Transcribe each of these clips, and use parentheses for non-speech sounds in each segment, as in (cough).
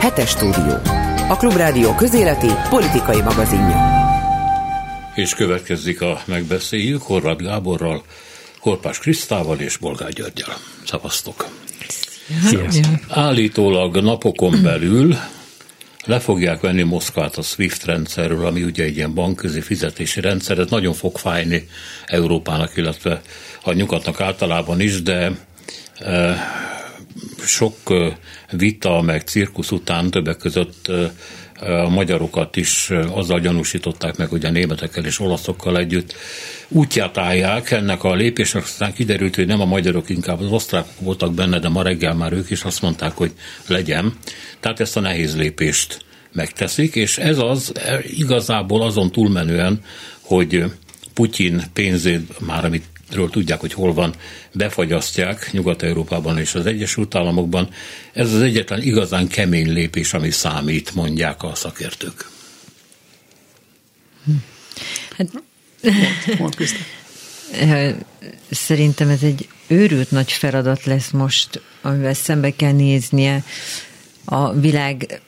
Hetes stúdió. A Klubrádió közéleti politikai magazinja. És következik a megbeszéljük Horváth Gáborral, Korpás Krisztával és Bolgár Györgyel. Szavaztok! Állítólag napokon belül le fogják venni Moszkvát a SWIFT rendszerről, ami ugye egy ilyen bankközi fizetési rendszer, ez nagyon fog fájni Európának, illetve a nyugatnak általában is, de e, sok vita, meg cirkusz után többek között a magyarokat is azzal gyanúsították meg, hogy a németekkel és olaszokkal együtt útját állják ennek a lépésnek, aztán kiderült, hogy nem a magyarok, inkább az osztrákok voltak benne, de ma reggel már ők is azt mondták, hogy legyen. Tehát ezt a nehéz lépést megteszik, és ez az e, igazából azon túlmenően, hogy Putyin pénzét, már amit ről tudják, hogy hol van, befagyasztják Nyugat-Európában és az Egyesült Államokban. Ez az egyetlen igazán kemény lépés, ami számít, mondják a szakértők. Hát, mond, (laughs) Szerintem ez egy őrült nagy feladat lesz most, amivel szembe kell néznie a világ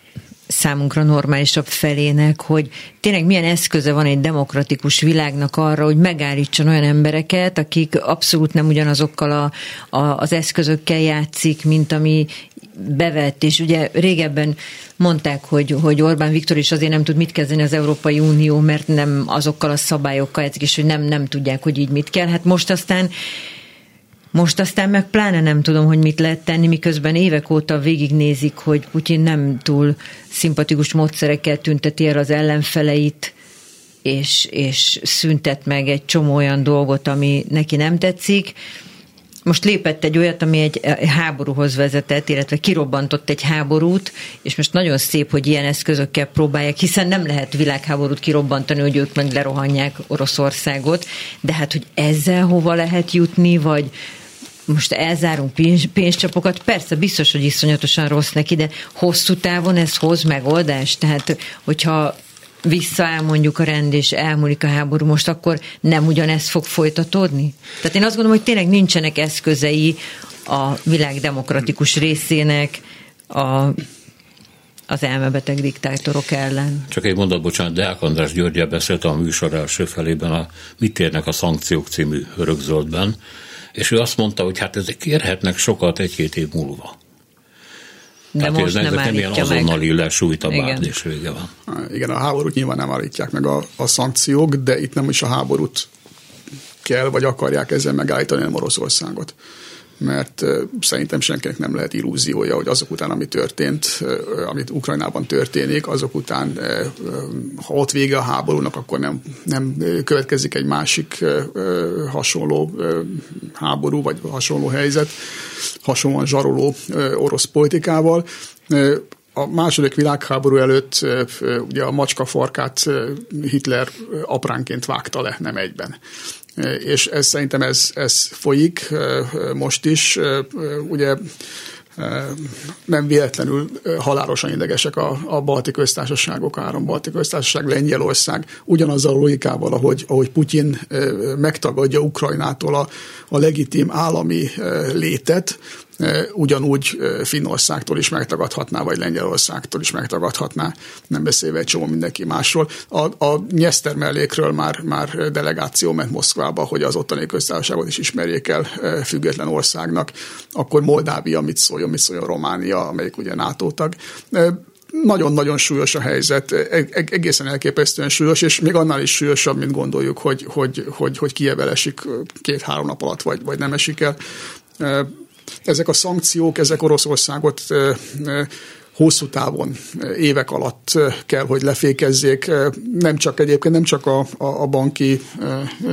számunkra normálisabb felének, hogy tényleg milyen eszköze van egy demokratikus világnak arra, hogy megállítson olyan embereket, akik abszolút nem ugyanazokkal a, a, az eszközökkel játszik, mint ami bevett, és ugye régebben mondták, hogy, hogy Orbán Viktor is azért nem tud mit kezdeni az Európai Unió, mert nem azokkal a szabályokkal és hogy nem, nem tudják, hogy így mit kell. Hát most aztán most aztán meg pláne nem tudom, hogy mit lehet tenni, miközben évek óta végignézik, hogy Putyin nem túl szimpatikus módszerekkel tünteti el az ellenfeleit, és, és szüntet meg egy csomó olyan dolgot, ami neki nem tetszik. Most lépett egy olyat, ami egy háborúhoz vezetett, illetve kirobbantott egy háborút, és most nagyon szép, hogy ilyen eszközökkel próbálják, hiszen nem lehet világháborút kirobbantani, hogy ők meg lerohanják Oroszországot, de hát, hogy ezzel hova lehet jutni, vagy, most elzárunk pénz, pénzcsapokat, persze biztos, hogy iszonyatosan rossz neki, de hosszú távon ez hoz megoldást. Tehát, hogyha visszaáll a rend, és elmúlik a háború, most akkor nem ugyanez fog folytatódni? Tehát én azt gondolom, hogy tényleg nincsenek eszközei a világ demokratikus részének a az elmebeteg diktátorok ellen. Csak egy mondat, bocsánat, Deák András Györgyel beszélt a műsor első felében a Mit érnek a szankciók című örökzöldben, és ő azt mondta, hogy hát ezek kérhetnek sokat egy-két év múlva. De Tehát most nem, nem ilyen azonnali lesújt a bárd, és vége van. Igen, a háborút nyilván nem állítják meg a, a szankciók, de itt nem is a háborút kell, vagy akarják ezzel megállítani, hanem Oroszországot mert szerintem senkinek nem lehet illúziója, hogy azok után, ami történt, amit Ukrajnában történik, azok után, ha ott vége a háborúnak, akkor nem, nem következik egy másik hasonló háború, vagy hasonló helyzet, hasonlóan zsaroló orosz politikával. A második világháború előtt ugye a macska farkát Hitler apránként vágta le, nem egyben és ez szerintem ez, ez folyik most is. Ugye nem véletlenül halálosan idegesek a, a balti köztársaságok, három balti köztársaság, Lengyelország, ugyanazzal a logikával, ahogy, ahogy Putyin megtagadja Ukrajnától a, a legitim állami létet, ugyanúgy Finnországtól is megtagadhatná, vagy Lengyelországtól is megtagadhatná, nem beszélve egy csomó mindenki másról. A, a Nyeszter mellékről már, már delegáció ment Moszkvába, hogy az ottani köztársaságot is ismerjék el független országnak. Akkor Moldávia mit szóljon, mit szóljon Románia, amelyik ugye NATO tag nagyon-nagyon súlyos a helyzet, e-, e-, egészen elképesztően súlyos, és még annál is súlyosabb, mint gondoljuk, hogy, hogy, hogy, hogy Kiev esik két-három nap alatt, vagy, vagy nem esik el ezek a szankciók, ezek Oroszországot hosszú távon, évek alatt kell, hogy lefékezzék. Nem csak egyébként, nem csak a, a, banki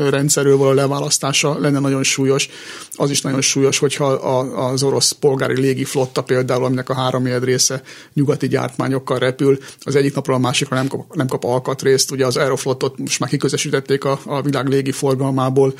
rendszerről való leválasztása lenne nagyon súlyos, az is nagyon súlyos, hogyha a, az orosz polgári légiflotta például, aminek a három része nyugati gyártmányokkal repül, az egyik napról a másikra nem kap, nem kap alkatrészt. Ugye az Aeroflotot most már kiközesítették a, a világ légi forgalmából,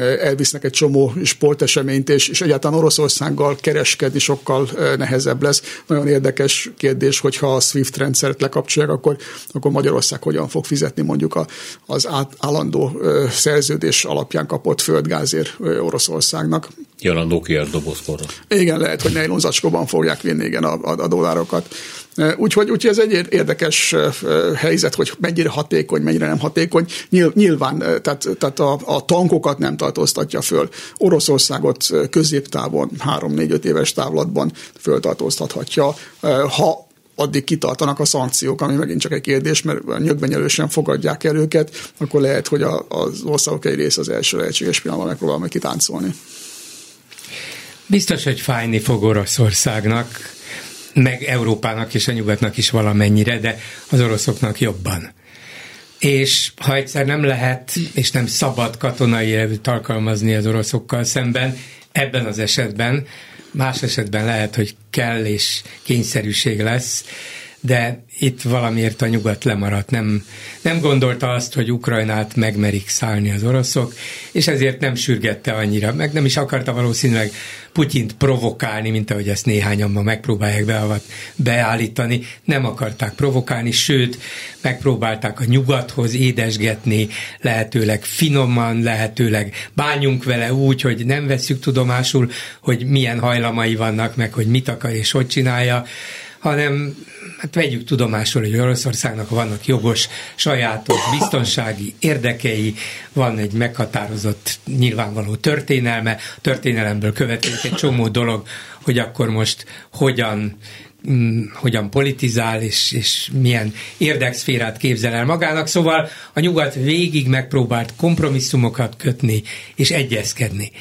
elvisznek egy csomó sporteseményt, és, és egyáltalán Oroszországgal kereskedni sokkal nehezebb lesz. Nagyon érdekes kérdés, hogyha a SWIFT rendszert lekapcsolják, akkor, akkor Magyarország hogyan fog fizetni mondjuk az állandó szerződés alapján kapott földgázért Oroszországnak. Jalandó kérdobozkorra. Igen, lehet, hogy nejlonzacskóban fogják vinni igen, a, a, a dollárokat. Úgyhogy, úgyhogy ez egy érdekes helyzet, hogy mennyire hatékony, mennyire nem hatékony. Nyilván, tehát, tehát a, a tankokat nem tartóztatja föl. Oroszországot középtávon, 3-4-5 éves távlatban föltartóztathatja. Ha addig kitartanak a szankciók, ami megint csak egy kérdés, mert nyögvenyelősen fogadják el őket, akkor lehet, hogy a, az országok egy rész az első lehetséges pillanatban megpróbál meg kitáncolni. Biztos, hogy fájni fog Oroszországnak, meg Európának és a nyugatnak is valamennyire, de az oroszoknak jobban. És ha egyszer nem lehet és nem szabad katonai erőt alkalmazni az oroszokkal szemben, ebben az esetben, más esetben lehet, hogy kell és kényszerűség lesz, de itt valamiért a nyugat lemaradt, nem, nem gondolta azt, hogy Ukrajnát megmerik szállni az oroszok, és ezért nem sürgette annyira, meg nem is akarta valószínűleg Putyint provokálni, mint ahogy ezt néhányan ma megpróbálják beavat, beállítani, nem akarták provokálni, sőt, megpróbálták a nyugathoz édesgetni, lehetőleg finoman, lehetőleg bánjunk vele úgy, hogy nem veszük tudomásul, hogy milyen hajlamai vannak, meg hogy mit akar és hogy csinálja, hanem hát vegyük tudomásul, hogy Oroszországnak vannak jogos, sajátos biztonsági érdekei, van egy meghatározott, nyilvánvaló történelme, történelemből következik egy csomó dolog, hogy akkor most hogyan mm, hogyan politizál, és, és milyen érdekszférát képzel el magának. Szóval a nyugat végig megpróbált kompromisszumokat kötni és egyezkedni.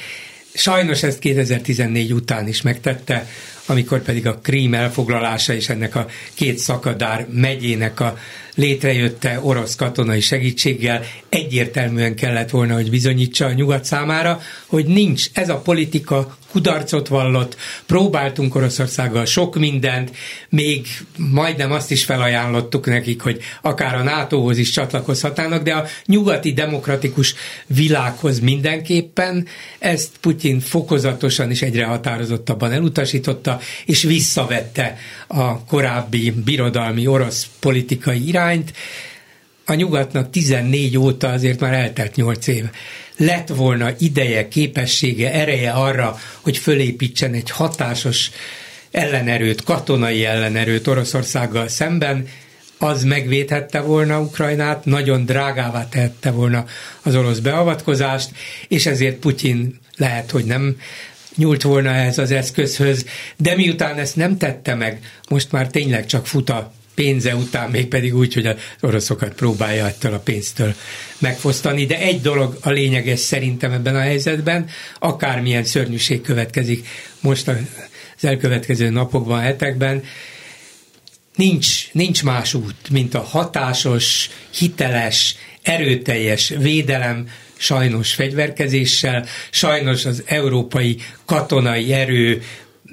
Sajnos ezt 2014 után is megtette, amikor pedig a Krím elfoglalása és ennek a két szakadár megyének a létrejötte orosz katonai segítséggel egyértelműen kellett volna, hogy bizonyítsa a nyugat számára, hogy nincs ez a politika kudarcot vallott, próbáltunk Oroszországgal sok mindent, még majdnem azt is felajánlottuk nekik, hogy akár a NATO-hoz is csatlakozhatnának, de a nyugati demokratikus világhoz mindenképpen. Ezt Putyin fokozatosan és egyre határozottabban elutasította, és visszavette a korábbi birodalmi orosz politikai irányt. A nyugatnak 14 óta azért már eltelt 8 év lett volna ideje, képessége, ereje arra, hogy fölépítsen egy hatásos ellenerőt, katonai ellenerőt Oroszországgal szemben, az megvédhette volna Ukrajnát, nagyon drágává tehette volna az orosz beavatkozást, és ezért Putyin lehet, hogy nem nyúlt volna ehhez az eszközhöz, de miután ezt nem tette meg, most már tényleg csak fut a pénze után, még pedig úgy, hogy az oroszokat próbálja ettől a pénztől megfosztani. De egy dolog a lényeges szerintem ebben a helyzetben, akármilyen szörnyűség következik most az elkövetkező napokban, hetekben, nincs, nincs más út, mint a hatásos, hiteles, erőteljes védelem, sajnos fegyverkezéssel, sajnos az európai katonai erő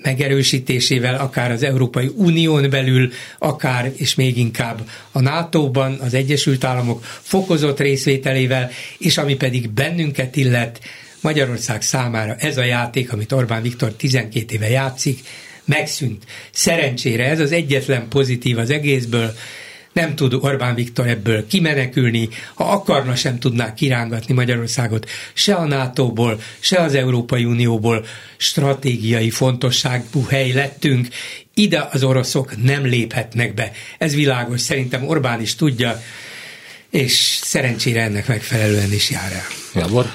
megerősítésével, akár az Európai Unión belül, akár és még inkább a NATO-ban, az Egyesült Államok fokozott részvételével, és ami pedig bennünket illet, Magyarország számára ez a játék, amit Orbán Viktor 12 éve játszik, megszűnt. Szerencsére ez az egyetlen pozitív az egészből, nem tud Orbán Viktor ebből kimenekülni, ha akarna sem tudná kirángatni Magyarországot se a NATO-ból, se az Európai Unióból, stratégiai fontosságú hely lettünk, ide az oroszok nem léphetnek be. Ez világos, szerintem Orbán is tudja, és szerencsére ennek megfelelően is jár el. Gábor?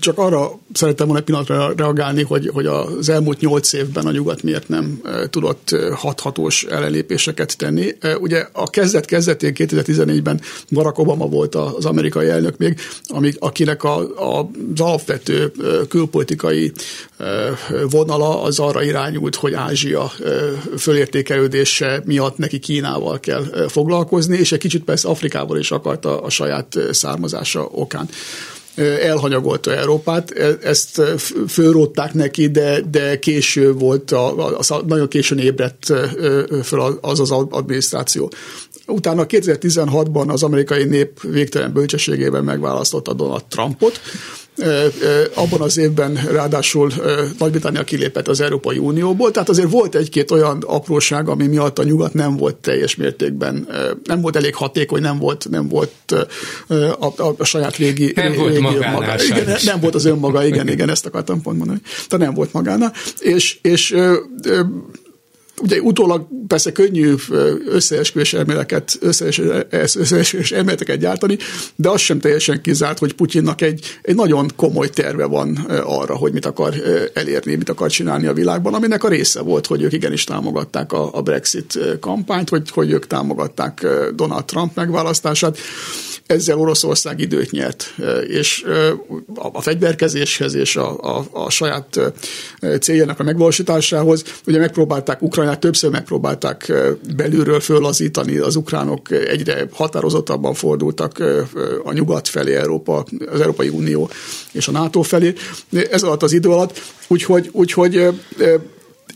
Csak arra szerettem volna egy pillanatra reagálni, hogy, hogy az elmúlt nyolc évben a nyugat miért nem tudott hathatós ellenlépéseket tenni. Ugye a kezdet kezdetén 2014-ben Barack Obama volt az amerikai elnök még, amik, akinek a, a, az alapvető külpolitikai vonala az arra irányult, hogy Ázsia fölértékelődése miatt neki Kínával kell foglalkozni, és egy kicsit persze Afrikával is akarta a saját származása okán elhanyagolta Európát. E, ezt fölrótták neki, de, de késő volt, a, a, nagyon későn ébredt föl az az adminisztráció. Utána 2016-ban az amerikai nép végtelen bölcsességében megválasztotta Donald Trumpot, abban az évben ráadásul Nagy-Britannia kilépett az Európai Unióból, tehát azért volt egy-két olyan apróság, ami miatt a nyugat nem volt teljes mértékben, nem volt elég hatékony, nem volt, nem volt a, a, a saját régi, nem régi volt maga. Igen, nem volt az önmaga, igen, igen, ezt akartam pont mondani. Tehát nem volt magána. És, és ugye utólag persze könnyű összeesküvés elméleteket, összeesküvés elméleteket gyártani, de az sem teljesen kizárt, hogy Putyinnak egy, egy nagyon komoly terve van arra, hogy mit akar elérni, mit akar csinálni a világban, aminek a része volt, hogy ők igenis támogatták a, a Brexit kampányt, hogy, hogy ők támogatták Donald Trump megválasztását. Ezzel Oroszország időt nyert, és a fegyverkezéshez és a, a, a saját céljának a megvalósításához ugye megpróbálták Ukrajnát, többször megpróbálták belülről fölazítani, az ukránok egyre határozottabban fordultak a nyugat felé, Európa, az Európai Unió és a NATO felé. Ez alatt az idő alatt, úgyhogy, úgyhogy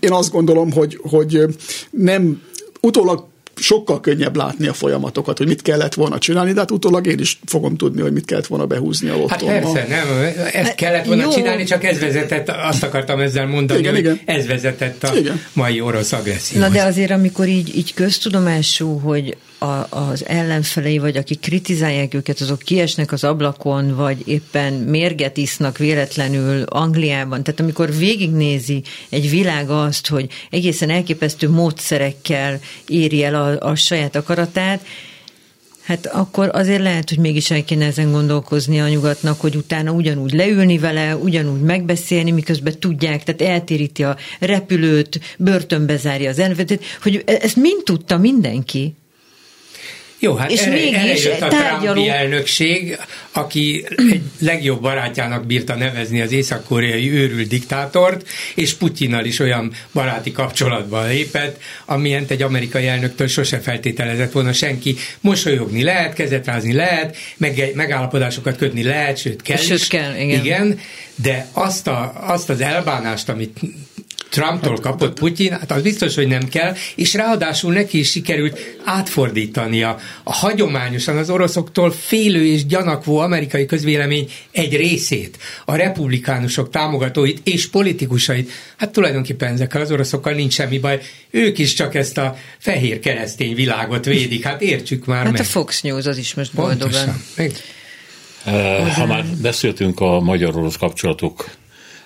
én azt gondolom, hogy, hogy nem utólag sokkal könnyebb látni a folyamatokat, hogy mit kellett volna csinálni, de hát utólag én is fogom tudni, hogy mit kellett volna behúzni a lottomba. Hát persze, nem, ezt kellett volna Jó. csinálni, csak ez vezetett, azt akartam ezzel mondani, igen, hogy igen. ez vezetett a igen. mai orosz agresszióhoz. Na de azért, amikor így, így köztudomású, hogy a, az ellenfelei, vagy akik kritizálják őket, azok kiesnek az ablakon, vagy éppen mérget isznak véletlenül Angliában. Tehát amikor végignézi egy világ azt, hogy egészen elképesztő módszerekkel éri el a, a saját akaratát, Hát akkor azért lehet, hogy mégis el kéne ezen gondolkozni a nyugatnak, hogy utána ugyanúgy leülni vele, ugyanúgy megbeszélni, miközben tudják, tehát eltéríti a repülőt, börtönbe zárja az elvetet, hogy ezt mind tudta mindenki. Jó, hát és erre, mégis erre a tárgyaló... Trumpi elnökség, aki egy legjobb barátjának bírta nevezni az észak-koreai őrült diktátort, és Putyinnal is olyan baráti kapcsolatban lépett, amilyen egy amerikai elnöktől sose feltételezett volna senki. Mosolyogni lehet, kezet rázni lehet, meg, megállapodásokat kötni lehet, sőt kell sőt, is. Kell, igen. igen. de azt, a, azt az elbánást, amit Trumptól hát, kapott Putyin, hát az biztos, hogy nem kell, és ráadásul neki is sikerült átfordítania a hagyományosan az oroszoktól félő és gyanakvó amerikai közvélemény egy részét, a republikánusok támogatóit és politikusait. Hát tulajdonképpen ezekkel az oroszokkal nincs semmi baj, ők is csak ezt a fehér keresztény világot védik, hát értsük már Hát meg. a Fox News az is most boldogan. Eh, ha már beszéltünk a magyar-orosz kapcsolatok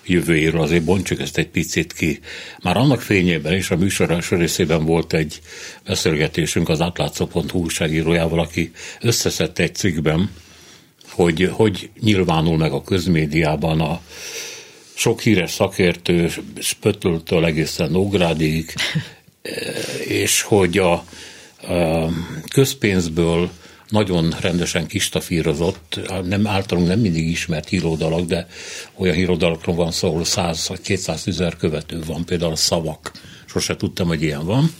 jövőjéről, azért bontsuk ezt egy picit ki. Már annak fényében is a műsor első részében volt egy beszélgetésünk az átlátszó.hu újságírójával, aki összeszedte egy cikkben, hogy hogy nyilvánul meg a közmédiában a sok híres szakértő, Spöttöltől egészen Nógrádig, (laughs) és hogy a, a közpénzből nagyon rendesen kistafírozott, nem általunk nem mindig ismert hírodalak, de olyan hírodalakról van szó, ahol 100 vagy 200 ezer követő van, például a szavak. Sose tudtam, hogy ilyen van.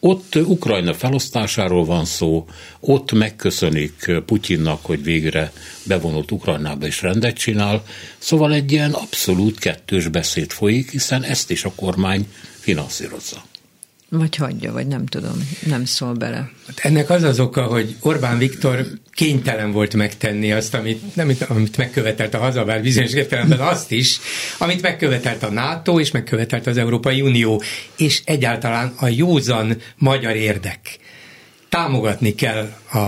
Ott Ukrajna felosztásáról van szó, ott megköszönik Putyinnak, hogy végre bevonult Ukrajnába és rendet csinál, szóval egy ilyen abszolút kettős beszéd folyik, hiszen ezt is a kormány finanszírozza. Vagy hagyja, vagy nem tudom, nem szól bele. Hát ennek az az oka, hogy Orbán Viktor kénytelen volt megtenni azt, amit, nem, amit megkövetelt a hazabár bizonyos értelemben azt is, amit megkövetelt a NATO, és megkövetelt az Európai Unió, és egyáltalán a józan magyar érdek. Támogatni kell a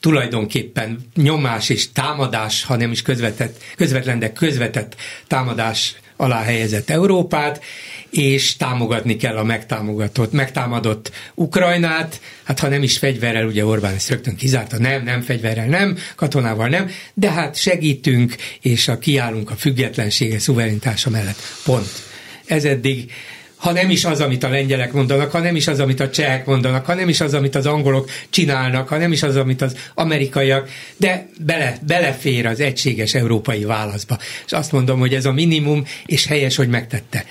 tulajdonképpen nyomás és támadás, ha nem is közvetett, közvetlen, de közvetett támadás alá helyezett Európát, és támogatni kell a megtámogatott, megtámadott Ukrajnát, hát ha nem is fegyverrel, ugye Orbán ezt rögtön kizárta, nem, nem fegyverrel, nem, katonával nem, de hát segítünk, és a kiállunk a függetlensége, szuverenitása mellett. Pont. Ez eddig ha nem is az, amit a lengyelek mondanak, ha nem is az, amit a csehek mondanak, ha nem is az, amit az angolok csinálnak, ha nem is az, amit az amerikaiak, de bele, belefér az egységes európai válaszba. És azt mondom, hogy ez a minimum, és helyes, hogy megtette.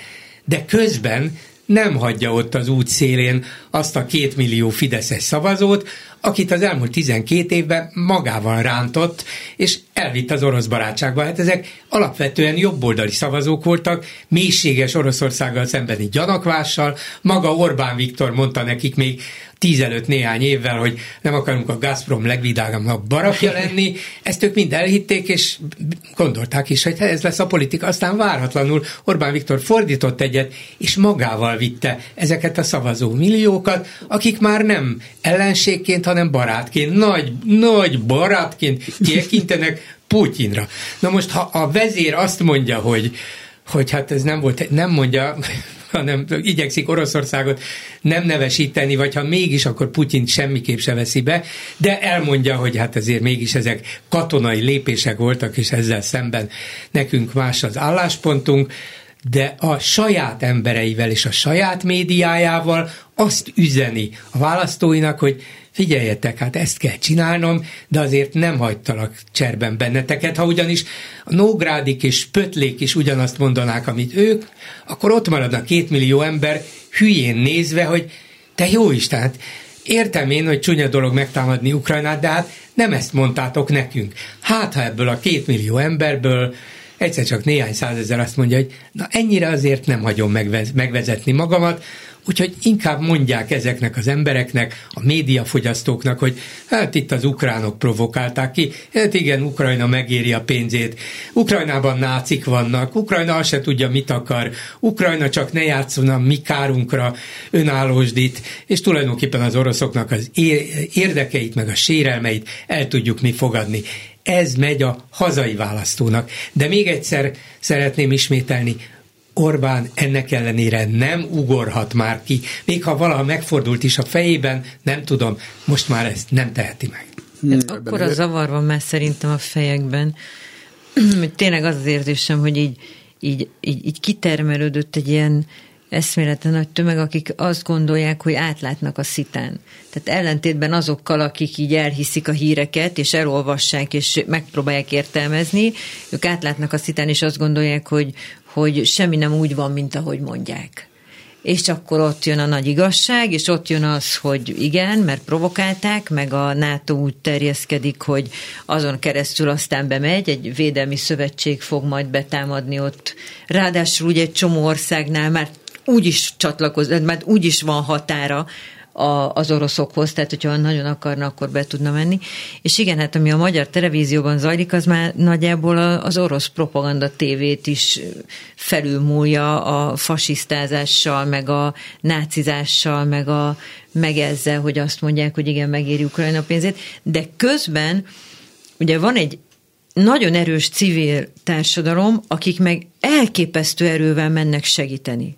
De közben nem hagyja ott az út szélén azt a két millió fideszes szavazót, akit az elmúlt 12 évben magával rántott, és elvitt az orosz barátságba. Hát ezek alapvetően jobboldali szavazók voltak, mélységes Oroszországgal szembeni gyanakvással. Maga Orbán Viktor mondta nekik még tíz előtt néhány évvel, hogy nem akarunk a Gazprom legvidágabb barakja (laughs) lenni. Ezt ők mind elhitték, és gondolták is, hogy ez lesz a politika. Aztán várhatlanul Orbán Viktor fordított egyet, és magával vitte ezeket a szavazó milliókat, akik már nem ellenségként, hanem barátként, nagy, nagy barátként (laughs) tekintenek Putyinra. Na most, ha a vezér azt mondja, hogy hogy hát ez nem volt, nem mondja, (laughs) hanem igyekszik Oroszországot nem nevesíteni, vagy ha mégis, akkor Putyin semmiképp se veszi be, de elmondja, hogy hát azért mégis ezek katonai lépések voltak, és ezzel szemben nekünk más az álláspontunk, de a saját embereivel és a saját médiájával azt üzeni a választóinak, hogy figyeljetek, hát ezt kell csinálnom, de azért nem hagytalak cserben benneteket. Ha ugyanis a Nógrádik és Pötlék is ugyanazt mondanák, amit ők, akkor ott maradna két millió ember hülyén nézve, hogy te jó Isten, hát értem én, hogy csúnya dolog megtámadni Ukrajnát, de hát nem ezt mondtátok nekünk. Hát, ha ebből a két millió emberből egyszer csak néhány százezer azt mondja, hogy na ennyire azért nem hagyom megvezetni magamat, Úgyhogy inkább mondják ezeknek az embereknek, a médiafogyasztóknak, hogy hát itt az ukránok provokálták ki, hát igen, Ukrajna megéri a pénzét, Ukrajnában nácik vannak, Ukrajna azt se tudja, mit akar, Ukrajna csak ne játszon a mi kárunkra önállósdít, és tulajdonképpen az oroszoknak az érdekeit, meg a sérelmeit el tudjuk mi fogadni. Ez megy a hazai választónak. De még egyszer szeretném ismételni, Orbán ennek ellenére nem ugorhat már ki, még ha valaha megfordult is a fejében, nem tudom, most már ezt nem teheti meg. Hát akkor a zavar van már szerintem a fejekben, hogy (clears throat) tényleg az az érzésem, hogy így, így, így, így kitermelődött egy ilyen eszméleten nagy tömeg, akik azt gondolják, hogy átlátnak a szitán. Tehát ellentétben azokkal, akik így elhiszik a híreket, és elolvassák, és megpróbálják értelmezni, ők átlátnak a szitán, és azt gondolják, hogy, hogy semmi nem úgy van, mint ahogy mondják. És akkor ott jön a nagy igazság, és ott jön az, hogy igen, mert provokálták, meg a NATO úgy terjeszkedik, hogy azon keresztül aztán bemegy, egy védelmi szövetség fog majd betámadni ott. Ráadásul ugye egy csomó országnál már úgy is csatlakoz, mert úgy is van határa a, az oroszokhoz, tehát hogyha nagyon akarna, akkor be tudna menni. És igen, hát ami a magyar televízióban zajlik, az már nagyjából az orosz propaganda tévét is felülmúlja a fasisztázással, meg a nácizással, meg, a, meg ezzel, hogy azt mondják, hogy igen, megéri Ukrajna pénzét, de közben ugye van egy nagyon erős civil társadalom, akik meg elképesztő erővel mennek segíteni.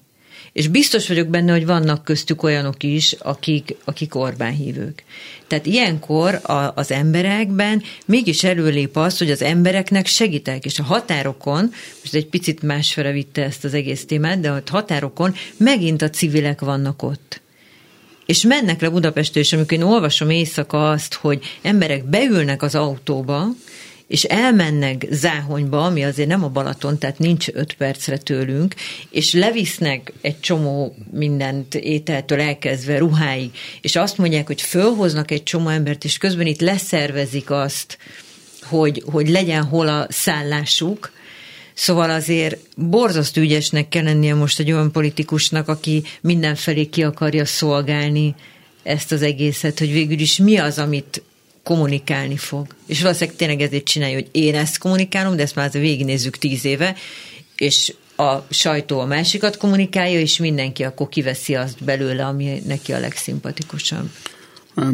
És biztos vagyok benne, hogy vannak köztük olyanok is, akik, akik Orbán hívők. Tehát ilyenkor a, az emberekben mégis előlép az, hogy az embereknek segítek, és a határokon, most egy picit másfele vitte ezt az egész témát, de a határokon megint a civilek vannak ott és mennek le Budapestről, és amikor én olvasom éjszaka azt, hogy emberek beülnek az autóba, és elmennek Záhonyba, ami azért nem a Balaton, tehát nincs öt percre tőlünk, és levisznek egy csomó mindent ételtől elkezdve ruháig, és azt mondják, hogy fölhoznak egy csomó embert, és közben itt leszervezik azt, hogy, hogy legyen hol a szállásuk, Szóval azért borzasztó ügyesnek kell lennie most egy olyan politikusnak, aki mindenfelé ki akarja szolgálni ezt az egészet, hogy végül is mi az, amit kommunikálni fog. És valószínűleg tényleg ezért csinálja, hogy én ezt kommunikálom, de ezt már azért végignézzük tíz éve, és a sajtó a másikat kommunikálja, és mindenki akkor kiveszi azt belőle, ami neki a legszimpatikusabb.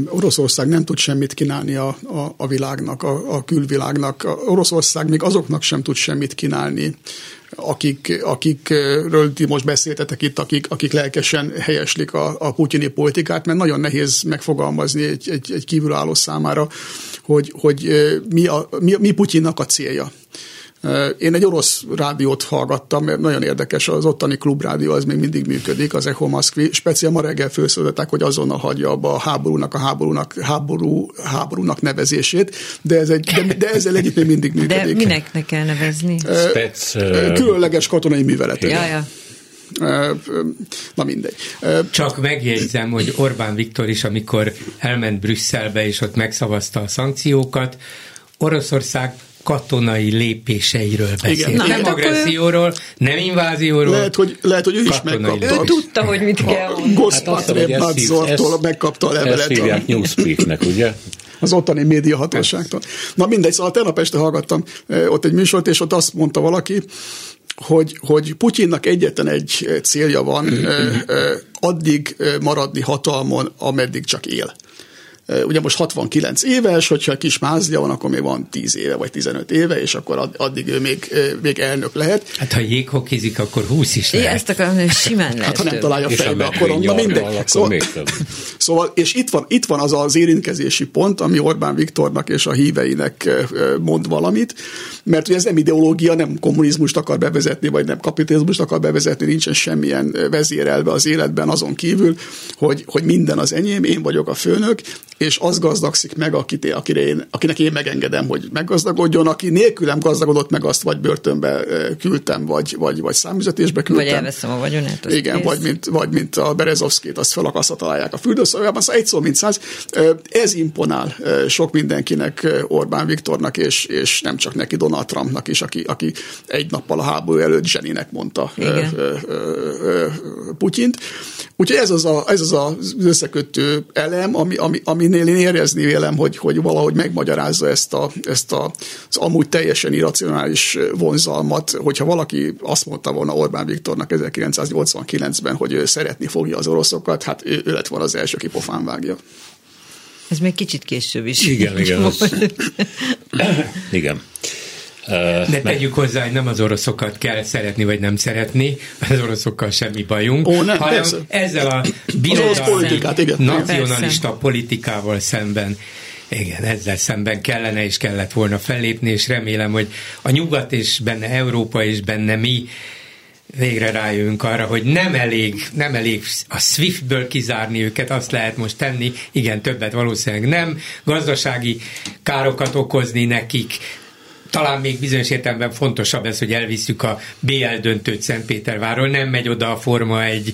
Oroszország nem tud semmit kínálni a, a, a világnak, a, a külvilágnak. Oroszország még azoknak sem tud semmit kínálni, akik, akikről ti most beszéltetek itt, akik, akik lelkesen helyeslik a, a putyini politikát, mert nagyon nehéz megfogalmazni egy, egy, egy kívülálló számára, hogy, hogy mi, a, mi, mi Putyinnak a célja. Én egy orosz rádiót hallgattam, mert nagyon érdekes, az ottani klubrádió az még mindig működik, az Echo Moszkvi. Speciál ma reggel felszólították, hogy azonnal hagyja abba a háborúnak, a háborúnak, háború, háborúnak nevezését, de, ez egy, de, de ezzel együtt még mindig működik. De minek ne kell nevezni? Spec, Különleges katonai művelet. Ja, ja. Na mindegy. Csak megjegyzem, hogy Orbán Viktor is, amikor elment Brüsszelbe, és ott megszavazta a szankciókat, Oroszország katonai lépéseiről beszél. Igen. Na, nem hát agresszióról, nem invázióról. Lehet, hogy, lehet, hogy ő is megkapta. Ő tudta, hogy mit kell mondani. Gospatre hát megkapta a levelet. Ezt hívják newspeak ugye? az ottani média hatóságtól. Na mindegy, szóval tegnap este hallgattam ott egy műsort, és ott azt mondta valaki, hogy, hogy Putyinnak egyetlen egy célja van, addig maradni hatalmon, ameddig csak él ugye most 69 éves, hogyha kis mázlia van, akkor még van 10 éve vagy 15 éve, és akkor addig ő még, még elnök lehet. Hát ha jéghokizik, akkor 20 is lehet. É, ezt akarom, hogy simán lehet. Hát ha nem találja fejbe, akkor onnan mindegy. Szóval, (laughs) szóval, és itt van, itt van az az érintkezési pont, ami Orbán Viktornak és a híveinek mond valamit, mert ugye ez nem ideológia, nem kommunizmust akar bevezetni, vagy nem kapitalizmust akar bevezetni, nincsen semmilyen vezérelve az életben azon kívül, hogy, hogy minden az enyém, én vagyok a főnök, és az gazdagszik meg, akit, akire én, akinek én megengedem, hogy meggazdagodjon, aki nélkülem gazdagodott meg, azt vagy börtönbe küldtem, vagy, vagy, vagy számüzetésbe küldtem. Vagy elveszem a vagyonát. Igen, vagy mint, vagy mint a Berezovszkét, azt felakasztva találják a fürdőszobában, szóval egy szó, mint száz. Ez imponál sok mindenkinek, Orbán Viktornak, és, és nem csak neki, Donald Trumpnak is, aki, aki egy nappal a háború előtt zseninek mondta Igen. Putyint. Úgyhogy ez az, a, ez az az összekötő elem, ami, ami, aminél én érezni vélem, hogy, hogy valahogy megmagyarázza ezt, a, ezt a, az amúgy teljesen irracionális vonzalmat, hogyha valaki azt mondta volna Orbán Viktornak 1989-ben, hogy ő szeretni fogja az oroszokat, hát ő, ő lett volna az első, aki pofán vágja. Ez még kicsit később is. Igen, igen. Az... (laughs) igen. De tegyük hozzá, hogy nem az oroszokat kell szeretni, vagy nem szeretni, az oroszokkal semmi bajunk, Ó, nem, hanem persze. ezzel a birodalmi nacionalista persze. politikával szemben. Igen, ezzel szemben kellene és kellett volna fellépni, és remélem, hogy a nyugat és benne Európa és benne mi végre rájövünk arra, hogy nem elég, nem elég a SWIFT-ből kizárni őket, azt lehet most tenni, igen, többet valószínűleg nem, gazdasági károkat okozni nekik, talán még bizonyos értelemben fontosabb ez, hogy elviszük a BL döntőt Szentpéterváról, nem megy oda a Forma egy,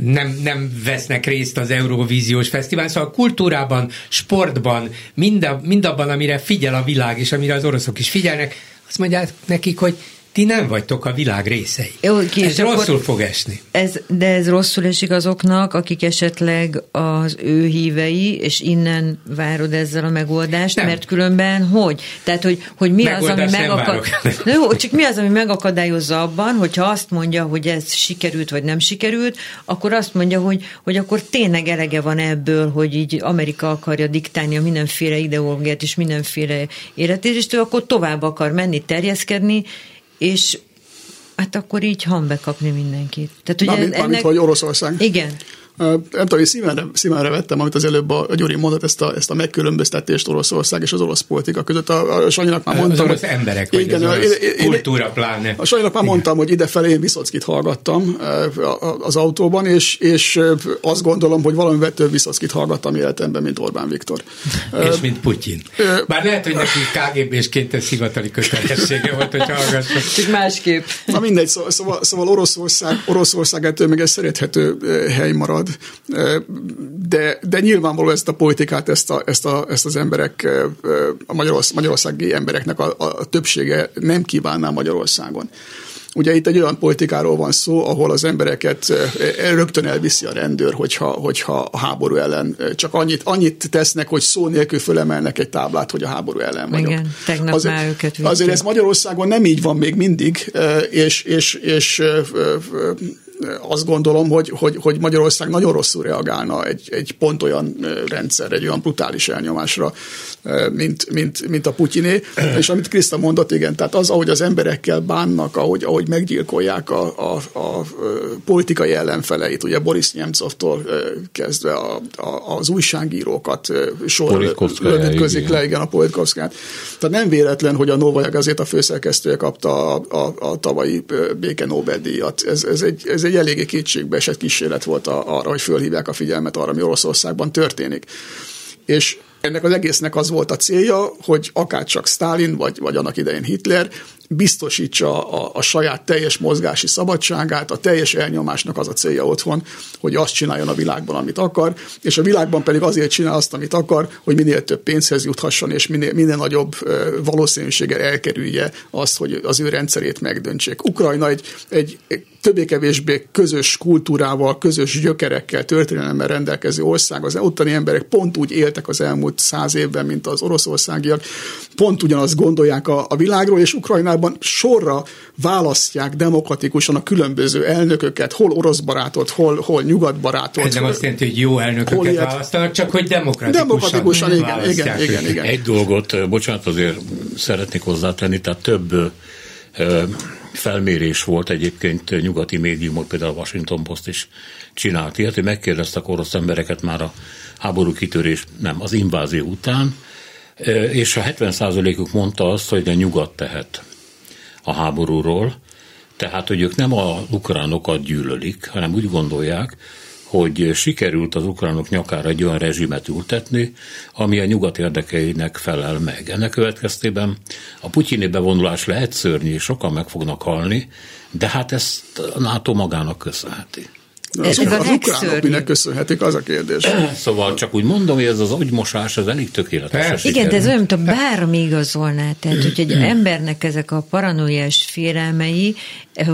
nem, nem vesznek részt az Eurovíziós Fesztivál, szóval a kultúrában, sportban, mind, mindabban, amire figyel a világ, és amire az oroszok is figyelnek, azt mondják nekik, hogy ti nem vagytok a világ részei. Jó, ki, ez rosszul fog esni. Ez, de ez rosszul esik azoknak, akik esetleg az ő hívei, és innen várod ezzel a megoldást, nem. mert különben hogy? Tehát, hogy, hogy mi az, ami megakad... (laughs) Jó, csak mi az, ami megakadályozza abban, hogyha azt mondja, hogy ez sikerült, vagy nem sikerült, akkor azt mondja, hogy, hogy akkor tényleg elege van ebből, hogy így Amerika akarja diktálni a mindenféle ideológiát és mindenféle életét, és ő akkor tovább akar menni, terjeszkedni, és hát akkor így hanbe kapni mindenkit. Tehát, ugye Mármint, ennek... hogy Oroszország. Igen. Nem tudom, hogy szívenre, szívenre vettem, amit az előbb a, a Gyuri mondott, ezt a, ezt a megkülönböztetést Oroszország és az orosz politika között. A, a Sanyinak már mondtam. Az orosz emberek, vagy igen, az orosz én, kultúra pláne. A Sanyinak már igen. mondtam, hogy idefelé én Viszockit hallgattam az autóban, és, és azt gondolom, hogy valamivel több Viszockit hallgattam életemben, mint Orbán Viktor. és mint Putyin. Bár lehet, hogy neki KGB-sként ez hivatali kötelessége volt, hogy hallgassak. Csak másképp. Na mindegy, szóval, szóval, szóval Oroszország, Oroszország ettől még egy szerethető hely marad de, de nyilvánvaló ezt a politikát, ezt, a, ezt, a, ezt az emberek, a Magyarország, magyarországi embereknek a, a többsége nem kívánná Magyarországon. Ugye itt egy olyan politikáról van szó, ahol az embereket rögtön elviszi a rendőr, hogyha, hogyha a háború ellen csak annyit, annyit tesznek, hogy szó nélkül fölemelnek egy táblát, hogy a háború ellen vagyok. Igen, tegnap azért, már őket Azért ez Magyarországon nem így van még mindig, és, és, és azt gondolom, hogy, hogy, hogy Magyarország nagyon rosszul reagálna egy, egy pont olyan rendszer, egy olyan brutális elnyomásra, mint, mint, mint a Putyiné. És amit Kriszta mondott, igen, tehát az, ahogy az emberekkel bánnak, ahogy, ahogy meggyilkolják a, a, a politikai ellenfeleit, ugye Boris Nemcovtól kezdve a, a, az újságírókat sor lövitközik le, igen, a Politkovszkát. Tehát nem véletlen, hogy a Novaya Gazeta főszerkesztője kapta a, a, a tavalyi béke Nobel-díjat. Ez, ez, egy, ez egy egy eléggé kétségbe esett kísérlet volt arra, hogy fölhívják a figyelmet arra, ami Oroszországban történik. És ennek az egésznek az volt a célja, hogy akár csak Stalin, vagy, vagy annak idején Hitler biztosítsa a, a saját teljes mozgási szabadságát, a teljes elnyomásnak az a célja otthon, hogy azt csináljon a világban, amit akar, és a világban pedig azért csinál azt, amit akar, hogy minél több pénzhez juthasson, és minél, minél nagyobb valószínűséggel elkerülje azt, hogy az ő rendszerét megdöntsék. Ukrajna egy, egy, többé-kevésbé közös kultúrával, közös gyökerekkel, történelemmel rendelkező ország. Az ottani emberek pont úgy éltek az elmúlt száz évben, mint az oroszországiak. Pont ugyanazt gondolják a, a világról, és Ukrajnában sorra választják demokratikusan a különböző elnököket, hol orosz barátot, hol, hol nyugat barátot. Ez nem azt jelenti, hogy jó elnököket választanak, csak hogy demokratikusan. Demokratikusan, igen, igen, igen, igen. Egy dolgot, bocsánat, azért szeretnék hozzátenni, tehát több felmérés volt egyébként nyugati médiumok, például a Washington Post is csinált ilyet, hogy megkérdeztek orosz embereket már a háború kitörés, nem, az invázió után, és a 70%-uk mondta azt, hogy a nyugat tehet a háborúról, tehát, hogy ők nem a ukránokat gyűlölik, hanem úgy gondolják, hogy sikerült az ukránok nyakára egy olyan rezsimet ültetni, ami a nyugat érdekeinek felel meg. Ennek következtében a putyini bevonulás lehet szörnyű, sokan meg fognak halni, de hát ezt a NATO magának köszönheti. De az, ez az ukránok minek köszönhetik, az a kérdés. (clears throat) Szóval csak úgy mondom, hogy ez az agymosás, ez elég tökéletes. Igen, de ez olyan, mint a bármi igazolná. Tehát, hogy egy (clears throat) embernek ezek a paranoiás félelmei,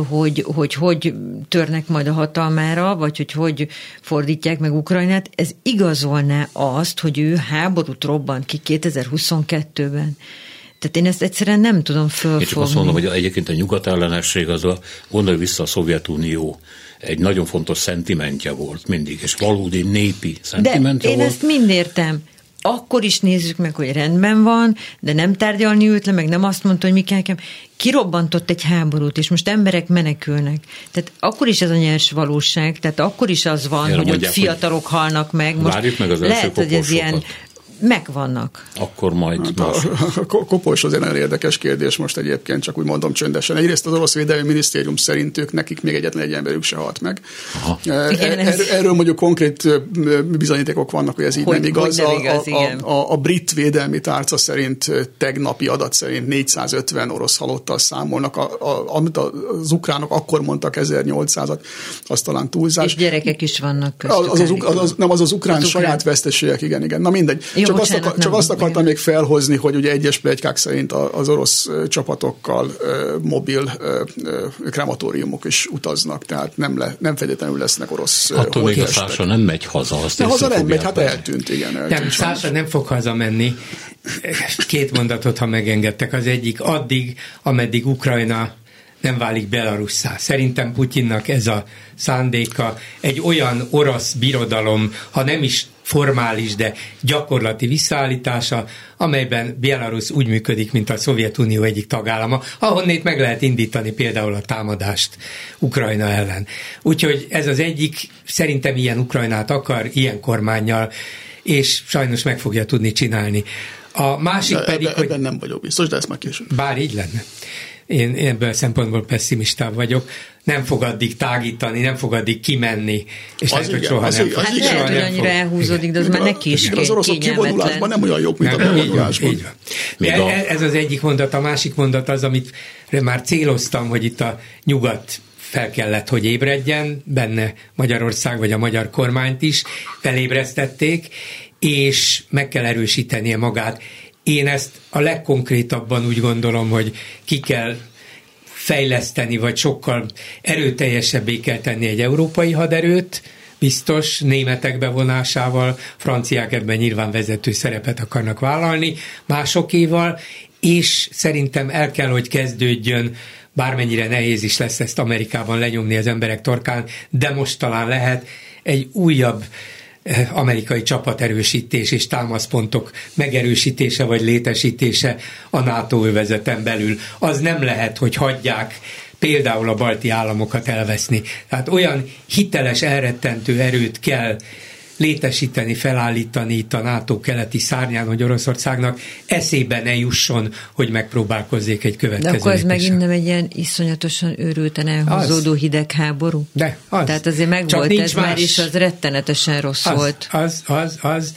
hogy, hogy hogy törnek majd a hatalmára, vagy hogy hogy fordítják meg Ukrajnát, ez igazolná azt, hogy ő háborút robban ki 2022-ben. Tehát én ezt egyszerűen nem tudom fölfogni. Én csak azt mondom, hogy egyébként a nyugat ellenesség az a, gondolj vissza a Szovjetunió egy nagyon fontos szentimentje volt mindig, és valódi népi szentimentje de én volt. ezt mind értem akkor is nézzük meg, hogy rendben van, de nem tárgyalni ült le, meg nem azt mondta, hogy mi kell nekem. Kirobbantott egy háborút, és most emberek menekülnek. Tehát akkor is ez a nyers valóság, tehát akkor is az van, Erre hogy mondják, ott fiatalok hogy halnak meg. Most meg az lehet, hogy ez ilyen megvannak. Akkor majd hát más. A, a kopos azért nagyon érdekes kérdés most egyébként, csak úgy mondom csöndesen. Egyrészt az orosz védelmi minisztérium szerint ők nekik még egyetlen egy emberük se halt meg. Aha. E, igen, er, erről mondjuk konkrét bizonyítékok vannak, hogy ez így hogy, nem igaz. Nem igaz a, a, a, a brit védelmi tárca szerint tegnapi adat szerint 450 orosz halottal számolnak, a, a, amit az ukránok akkor mondtak 1800-at, az talán túlzás. És gyerekek is vannak köztük. Az, az, az, az, nem, az az ukrán az saját ukrán. veszteségek, igen, igen. Na mindegy. Jó, csak bocsánat, azt, akar, csak azt akartam még felhozni, hogy ugye egyes plegykák szerint az orosz csapatokkal mobil krematóriumok is utaznak, tehát nem, le, nem feltétlenül lesznek orosz Attól még a Szása nem megy haza. Azt De haza nem megy, hát eltűnt, igen. Eltűnt nem, Szása nem fog hazamenni. Két mondatot, ha megengedtek. Az egyik addig, ameddig Ukrajna nem válik Belarusszá. Szerintem Putyinnak ez a szándéka egy olyan orosz birodalom, ha nem is formális, de gyakorlati visszaállítása, amelyben Belarus úgy működik, mint a Szovjetunió egyik tagállama, ahonnét meg lehet indítani például a támadást Ukrajna ellen. Úgyhogy ez az egyik, szerintem ilyen Ukrajnát akar, ilyen kormányjal, és sajnos meg fogja tudni csinálni. A másik de, pedig, ebben, hogy... nem vagyok biztos, de ez már később. Bár így lenne. Én, én ebből a szempontból pessimistább vagyok. Nem fog addig tágítani, nem fog addig kimenni, és az lehet, hogy soha az nem fog. Hát lehet, hogy annyira elhúzódik, de az már neki is Az oroszok kivonulásban nem olyan jók, mint nem, a bevonulásban. E- ez az egyik mondat. A másik mondat az, amit már céloztam, hogy itt a nyugat fel kellett, hogy ébredjen, benne Magyarország vagy a magyar kormányt is felébresztették, és meg kell erősítenie magát. Én ezt a legkonkrétabban úgy gondolom, hogy ki kell fejleszteni, vagy sokkal erőteljesebbé kell tenni egy európai haderőt, biztos németek bevonásával, franciák ebben nyilván vezető szerepet akarnak vállalni, másokéval, és szerintem el kell, hogy kezdődjön bármennyire nehéz is lesz ezt Amerikában lenyomni az emberek torkán, de most talán lehet egy újabb amerikai csapaterősítés és támaszpontok megerősítése vagy létesítése a NATO övezeten belül. Az nem lehet, hogy hagyják például a balti államokat elveszni. Tehát olyan hiteles, elrettentő erőt kell létesíteni, felállítani itt a NATO keleti szárnyán, hogy Oroszországnak eszébe ne jusson, hogy megpróbálkozzék egy következő De akkor ez megint nem egy ilyen iszonyatosan őrülten elhúzódó az. hidegháború? De, az. Tehát azért meg Csak volt ez más. már, és az rettenetesen rossz az, volt. Az, az, az.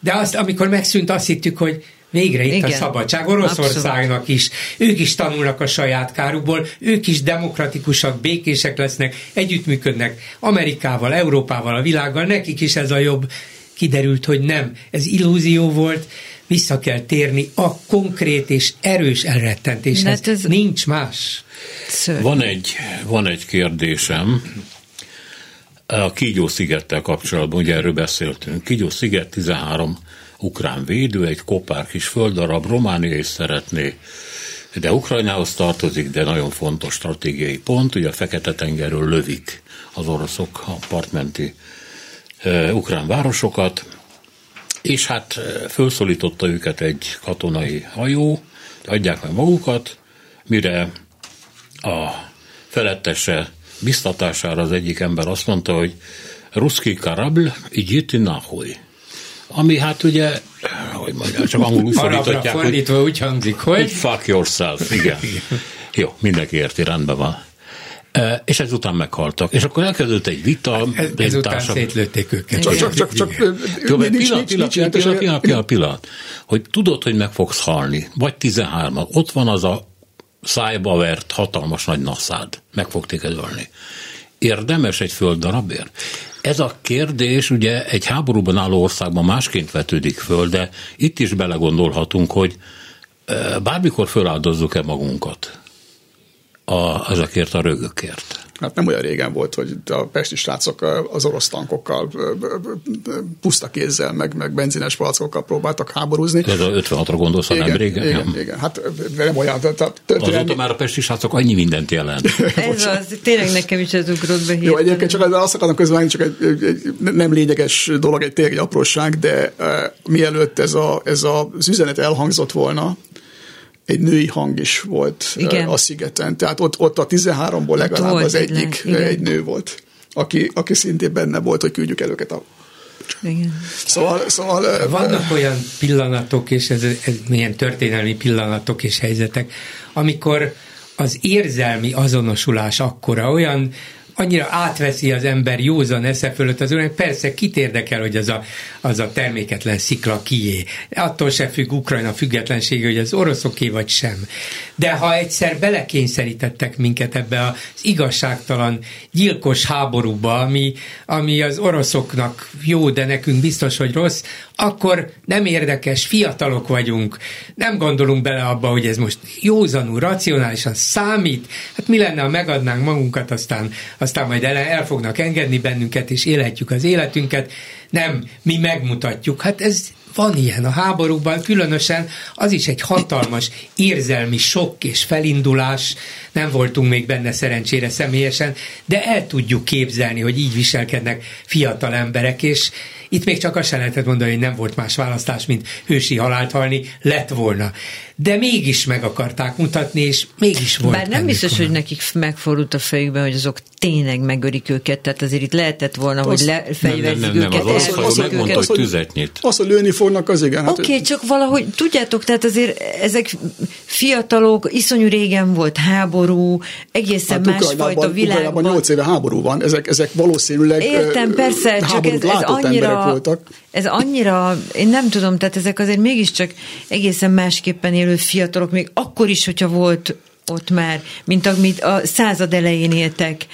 De azt, amikor megszűnt, azt hittük, hogy Végre itt Igen. a szabadság. Oroszországnak Abszolút. is. Ők is tanulnak a saját kárukból, ők is demokratikusak, békések lesznek, együttműködnek Amerikával, Európával, a világgal, nekik is ez a jobb. Kiderült, hogy nem. Ez illúzió volt, vissza kell térni a konkrét és erős elrettentéshez. Hát ez... Nincs más. Van egy, van egy kérdésem. A Kígyó szigettel kapcsolatban, ugye erről beszéltünk. Kígyó sziget 13 ukrán védő, egy kopár kis földdarab, Románia is szeretné, de Ukrajnához tartozik, de nagyon fontos stratégiai pont, ugye a Fekete-tengerről lövik az oroszok a partmenti e, ukrán városokat, és hát felszólította őket egy katonai hajó, adják meg magukat, mire a felettese biztatására az egyik ember azt mondta, hogy ruszki karabl, így nahoy ami hát ugye, hogy mondjam, csak angolul fordítotják. fordítva úgy hangzik, hogy... hogy fuck yourself, igen. Jó, mindenki érti, rendben van. E, és ezután meghaltak. És akkor elkezdődött egy vita. Ez, ezután társak... szétlőtték őket. Csak, csak, csak, csak Jó, pillanat, pillanat, pillanat, pillanat, pillanat, pillanat, hogy tudod, hogy meg fogsz halni, vagy 13 ott van az a szájba vert hatalmas nagy naszád, meg fog téged ölni. Érdemes egy földdarabért? Ez a kérdés ugye egy háborúban álló országban másként vetődik föl, de itt is belegondolhatunk, hogy bármikor föláldozzuk-e magunkat a, ezekért a rögökért. Hát nem olyan régen volt, hogy a pesti srácok az orosz tankokkal puszta kézzel, meg, meg benzines palackokkal próbáltak háborúzni. Ez a 56-ra gondolsz, igen, nem régen? Igen, ja. igen, hát nem olyan. Tehát, Azóta már a pesti srácok annyi mindent jelent. (laughs) ez az, tényleg nekem is ez ugrott be. Jó, egyébként csak azt akarom közben, csak egy, egy, egy, nem lényeges dolog, egy tényleg egy apróság, de uh, mielőtt ez, a, ez a, az üzenet elhangzott volna, egy női hang is volt igen. a szigeten. Tehát ott, ott a 13-ból legalább volt az egyik igen. egy nő volt, aki, aki szintén benne volt, hogy küldjük el őket a igen. Szóval, szóval... Vannak olyan pillanatok, és ez, ez milyen történelmi pillanatok és helyzetek, amikor az érzelmi azonosulás akkora, olyan annyira átveszi az ember józan esze fölött az hogy persze kit érdekel, hogy az a, az a terméketlen szikla kié. Attól se függ Ukrajna függetlensége, hogy az oroszoké vagy sem. De ha egyszer belekényszerítettek minket ebbe az igazságtalan, gyilkos háborúba, ami, ami az oroszoknak jó, de nekünk biztos, hogy rossz, akkor nem érdekes, fiatalok vagyunk, nem gondolunk bele abba, hogy ez most józanul, racionálisan számít, hát mi lenne, ha megadnánk magunkat, aztán, aztán majd el, el fognak engedni bennünket, és élhetjük az életünket. Nem, mi megmutatjuk. Hát ez van ilyen a háborúban, különösen az is egy hatalmas érzelmi sok és felindulás, nem voltunk még benne szerencsére személyesen, de el tudjuk képzelni, hogy így viselkednek fiatal emberek, és itt még csak azt sem lehetett mondani, hogy nem volt más választás, mint hősi halált halni, lett volna. De mégis meg akarták mutatni, és mégis volt. Bár nem biztos, hogy nekik megfordult a fejükben, hogy azok tényleg megörik őket, tehát azért itt lehetett volna, az, hogy lefegyverzik nem, nem, nem, őket. Az, az, az, megmondta, hogy tüzet nyit. Az, hogy lőni fognak, az igen. Hát Oké, okay, csak valahogy, tudjátok, tehát azért ezek fiatalok, iszonyú régen volt háború, egészen hát másfajta világban. Ukrajnában 8 éve háború van, ezek, ezek valószínűleg Értem, persze, csak ez, ez annyira, voltak. ez annyira, én nem tudom, tehát ezek azért mégiscsak egészen másképpen élő fiatalok, még akkor is, hogyha volt ott már, mint amit a század elején éltek.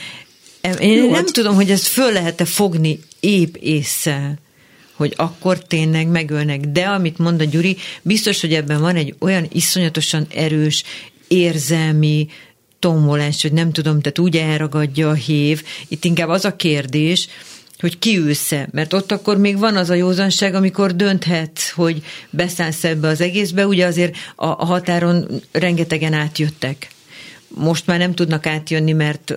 Én Jó, nem hát... tudom, hogy ezt föl lehet-e fogni épp észre hogy akkor tényleg megölnek. De amit mond a Gyuri, biztos, hogy ebben van egy olyan iszonyatosan erős érzelmi tomolás, hogy nem tudom, tehát úgy elragadja a hév. Itt inkább az a kérdés, hogy kiülsz-e, mert ott akkor még van az a józanság, amikor dönthetsz, hogy beszállsz ebbe az egészbe, ugye azért a, a határon rengetegen átjöttek. Most már nem tudnak átjönni, mert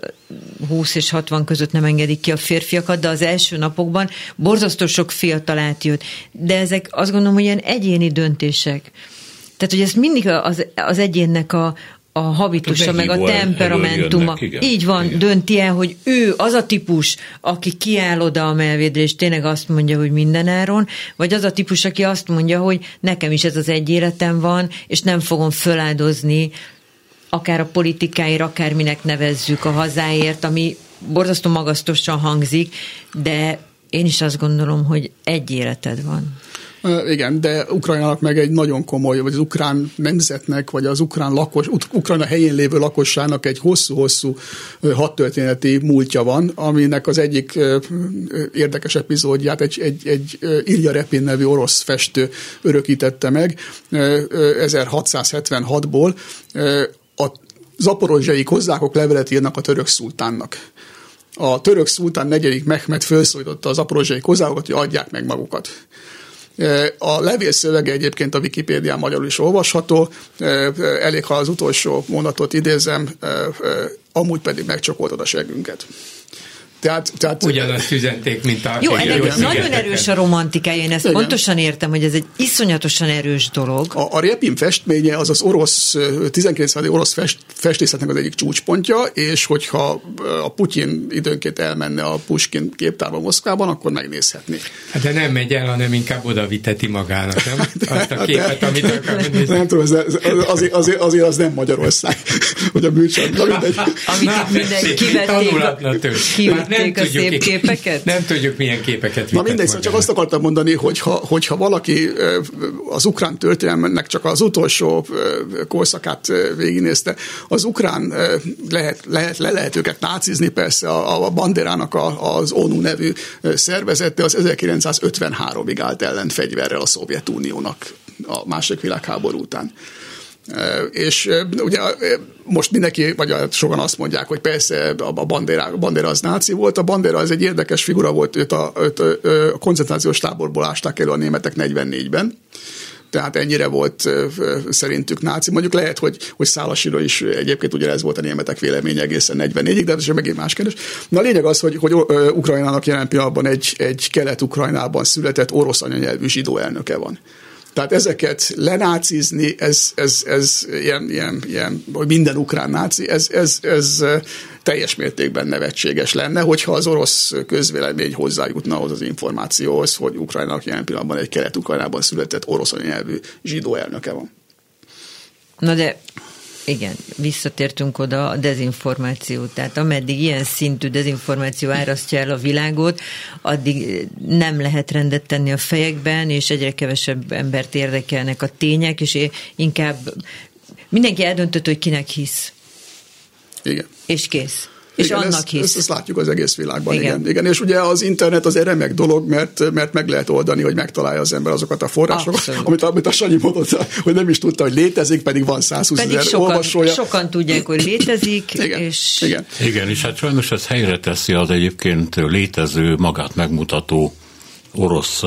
20 és 60 között nem engedik ki a férfiakat, de az első napokban borzasztó sok fiatal átjött. De ezek azt gondolom, hogy ilyen egyéni döntések. Tehát, hogy ezt mindig az, az egyénnek a, a habitusa, meg a temperamentuma. Így van, igen. dönti el, hogy ő az a típus, aki kiáll oda a melvédre, és tényleg azt mondja, hogy minden áron, vagy az a típus, aki azt mondja, hogy nekem is ez az egy életem van, és nem fogom föláldozni akár a politikáért, akárminek nevezzük a hazáért, ami borzasztó magasztosan hangzik, de én is azt gondolom, hogy egy életed van. Igen, de Ukrajnának meg egy nagyon komoly, vagy az ukrán nemzetnek, vagy az ukrán lakos, Ukrajna helyén lévő lakosságnak egy hosszú-hosszú hadtörténeti múltja van, aminek az egyik érdekes epizódját egy, egy, egy Ilya Repin nevű orosz festő örökítette meg 1676-ból. A zaporozsai kozzákok levelet írnak a török szultánnak. A török szultán negyedik Mehmet felszólította az zaporozsai kozákokat, hogy adják meg magukat. A levél szövege egyébként a Wikipédián magyarul is olvasható, elég ha az utolsó mondatot idézem, amúgy pedig megcsokoltad a segünket. Tehát, tehát, Ugyanazt üzenték, mint a Jó, ennek nagyon erős a romantikája, én ezt igen. pontosan értem, hogy ez egy iszonyatosan erős dolog. A, a Repin festménye az az orosz, 19. orosz fest, festészetnek az egyik csúcspontja, és hogyha a Putyin időnként elmenne a Puskin képtárba Moszkvában, akkor megnézhetné. Hát de nem megy el, hanem inkább oda viteti magának, nem? (laughs) Azt a képet, amit akar Nem tudom, az, azért, azért, azért az nem Magyarország, (laughs) hogy a műsor. Amit itt mindenki kivették nem a tudjuk, szép képeket? Nem tudjuk, milyen képeket Na mindegy, szóval csak azt akartam mondani, hogy ha, hogyha valaki az ukrán történelmennek csak az utolsó korszakát végignézte, az ukrán lehet, lehet, le lehet őket nácizni, persze a, a Banderának a, az ONU nevű szervezete az 1953-ig állt ellen fegyverrel a Szovjetuniónak a második világháború után. És ugye most mindenki, vagy sokan azt mondják, hogy persze a Bandera, a Bandera az náci volt, a Bandera az egy érdekes figura volt, őt a, őt a koncentrációs táborból ásták elő a németek 44-ben, tehát ennyire volt szerintük náci. Mondjuk lehet, hogy, hogy Szálasiról is egyébként ugye ez volt a németek véleménye egészen 44-ig, de ez sem megint más kérdés. Na a lényeg az, hogy, hogy Ukrajnának jelen pillanatban egy, egy kelet-ukrajnában született orosz anyanyelvű zsidó elnöke van. Tehát ezeket lenácizni, ez, ez, ez ilyen, ilyen, ilyen, hogy minden ukrán náci, ez, ez, ez teljes mértékben nevetséges lenne, hogyha az orosz közvélemény hozzájutna ahhoz az információhoz, hogy Ukrajnának jelen pillanatban egy kelet-ukrajnában született orosz nyelvű zsidó elnöke van. Na de igen, visszatértünk oda a dezinformáció. Tehát ameddig ilyen szintű dezinformáció árasztja el a világot, addig nem lehet rendet tenni a fejekben, és egyre kevesebb embert érdekelnek a tények, és inkább mindenki eldöntött, hogy kinek hisz. Igen. És kész. És igen, annak ezt, hisz. Ezt, ezt látjuk az egész világban, igen. igen. igen. És ugye az internet az egy remek dolog, mert, mert meg lehet oldani, hogy megtalálja az ember azokat a forrásokat, amit, amit a Sanyi mondott, hogy nem is tudta, hogy létezik, pedig van 120 pedig ezer sokan, olvasója. sokan tudják, hogy létezik. (clears throat) igen, és... igen. igen, és hát sajnos ez helyre teszi az egyébként létező, magát megmutató orosz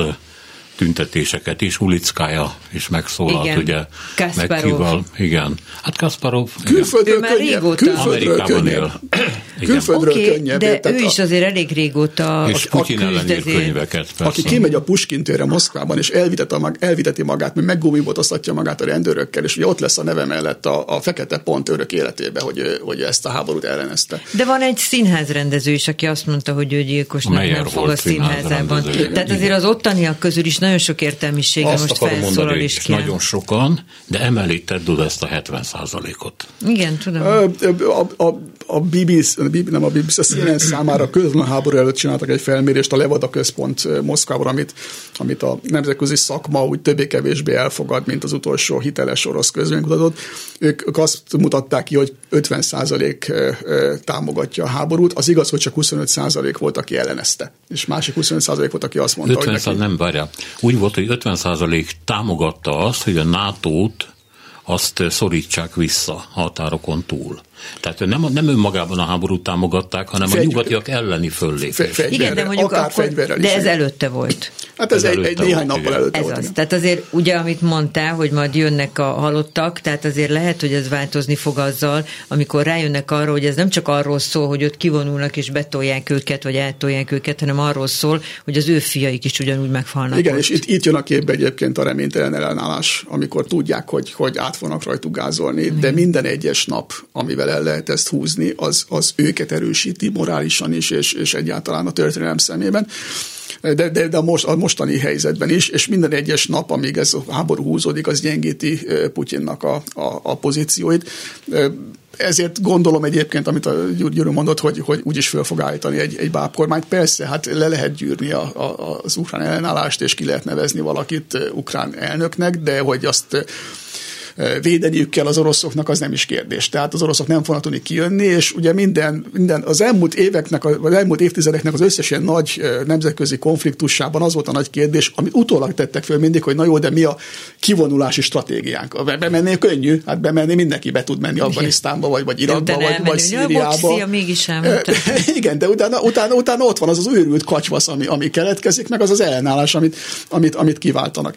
tüntetéseket is, Ulickája is megszólalt, igen. ugye. Kasparov. igen. Hát Kasparov. Külföldről már könnyebb. Régóta. Külföldről könnyebb. (clears throat) Külföldről okay, könnyebb. De ő is azért elég régóta És Putyin ellen ír könyveket, persze. Aki kimegy a Puskin térre Moszkvában, és elviteti, mag, elviteti magát, mert meggumibotoztatja magát a rendőrökkel, és ugye ott lesz a neve mellett a, a fekete pont örök életébe, hogy, hogy ezt a háborút ellenezte. De van egy színházrendező is, aki azt mondta, hogy ő gyilkosnak nem fog a színházában. Tehát azért az ottaniak közül is nagyon sok értelmisége Azt most felszólal mondani, is kell. Nagyon sokan, de emelített oda ezt a 70% ot Igen, tudom. A, a, a BBC, nem a BBC, a CNN számára közben háború előtt csináltak egy felmérést a Levada központ Moszkvában, amit, amit a nemzetközi szakma úgy többé-kevésbé elfogad, mint az utolsó hiteles orosz közvénykutatót. Ők, ők azt mutatták ki, hogy 50% támogatja a háborút. Az igaz, hogy csak 25% volt, aki ellenezte. És másik 25% volt, aki azt mondta, 50 hogy neki... nem, várja. Úgy volt, hogy 50% támogatta azt, hogy a NATO-t azt szorítsák vissza határokon túl. Tehát nem, nem önmagában a háborút támogatták, hanem Fegy... a nyugatiak elleni föllépés. Igen, de mondjuk akkor, de ez előtte volt. Hát ez, ez egy, egy néhány nappal előtte ez volt. Az. Igen. Tehát azért ugye, amit mondtál, hogy majd jönnek a halottak, tehát azért lehet, hogy ez változni fog azzal, amikor rájönnek arra, hogy ez nem csak arról szól, hogy ott kivonulnak és betolják őket, vagy eltolják őket, hanem arról szól, hogy az ő fiaik is ugyanúgy meghalnak. Igen, ott. és itt, itt jön a képbe egyébként a reménytelen ellenállás, amikor tudják, hogy, hogy át fognak rajtuk gázolni, Igen. de minden egyes nap, amivel el lehet ezt húzni, az, az őket erősíti morálisan is, és, és egyáltalán a történelem szemében. de, de, de a, most, a mostani helyzetben is, és minden egyes nap, amíg ez a háború húzódik, az gyengíti Putyinnak a, a, a pozícióit ezért gondolom egyébként, amit a Gyuri mondott, hogy, hogy úgyis föl fog állítani egy, egy bábkormányt. Persze, hát le lehet gyűrni a, a, az ukrán ellenállást, és ki lehet nevezni valakit ukrán elnöknek, de hogy azt védeniük kell az oroszoknak, az nem is kérdés. Tehát az oroszok nem fognak tudni kijönni, és ugye minden, minden az elmúlt éveknek, az elmúlt évtizedeknek az összes ilyen nagy nemzetközi konfliktusában az volt a nagy kérdés, amit utólag tettek föl mindig, hogy na jó, de mi a kivonulási stratégiánk? Bemenni könnyű, hát bemenni mindenki be tud menni Afganisztánba, vagy, vagy Irakba, vagy, vagy Szíriába. Ja, mégis (laughs) Igen, de utána, utána, utána ott van az az őrült kacsvasz, ami, ami keletkezik, meg az az ellenállás, amit, amit, amit kiváltanak.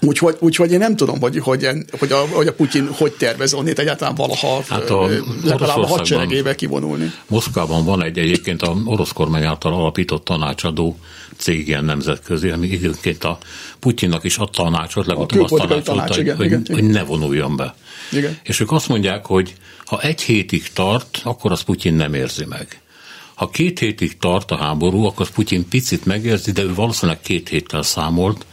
Úgyhogy, úgyhogy én nem tudom, hogy, hogy, hogy, a, hogy a Putyin hogy tervez onnét egyáltalán valaha hát a legalább a hadseregével kivonulni. Moszkvában van egy egyébként a orosz kormány által alapított tanácsadó cég ilyen nemzetközi, ami időnként a Putyinnak is ad tanácsot, legutóbb azt tanácsolta, tanács, hogy, igen, hogy, igen, hogy ne vonuljon be. Igen. És ők azt mondják, hogy ha egy hétig tart, akkor az Putyin nem érzi meg. Ha két hétig tart a háború, akkor Putyin picit megérzi, de ő valószínűleg két héttel számolt,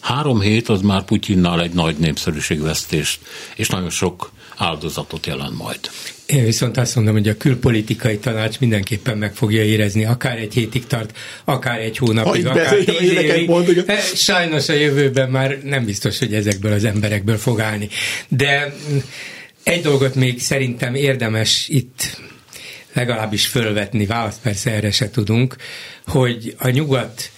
Három hét az már Putyinnal egy nagy népszerűségvesztést, és nagyon sok áldozatot jelent majd. Én viszont azt mondom, hogy a külpolitikai tanács mindenképpen meg fogja érezni, akár egy hétig tart, akár egy hónapig, ha, akár tíz évig. Eh, sajnos a jövőben már nem biztos, hogy ezekből az emberekből fog állni. De egy dolgot még szerintem érdemes itt legalábbis fölvetni, választ persze erre se tudunk, hogy a nyugat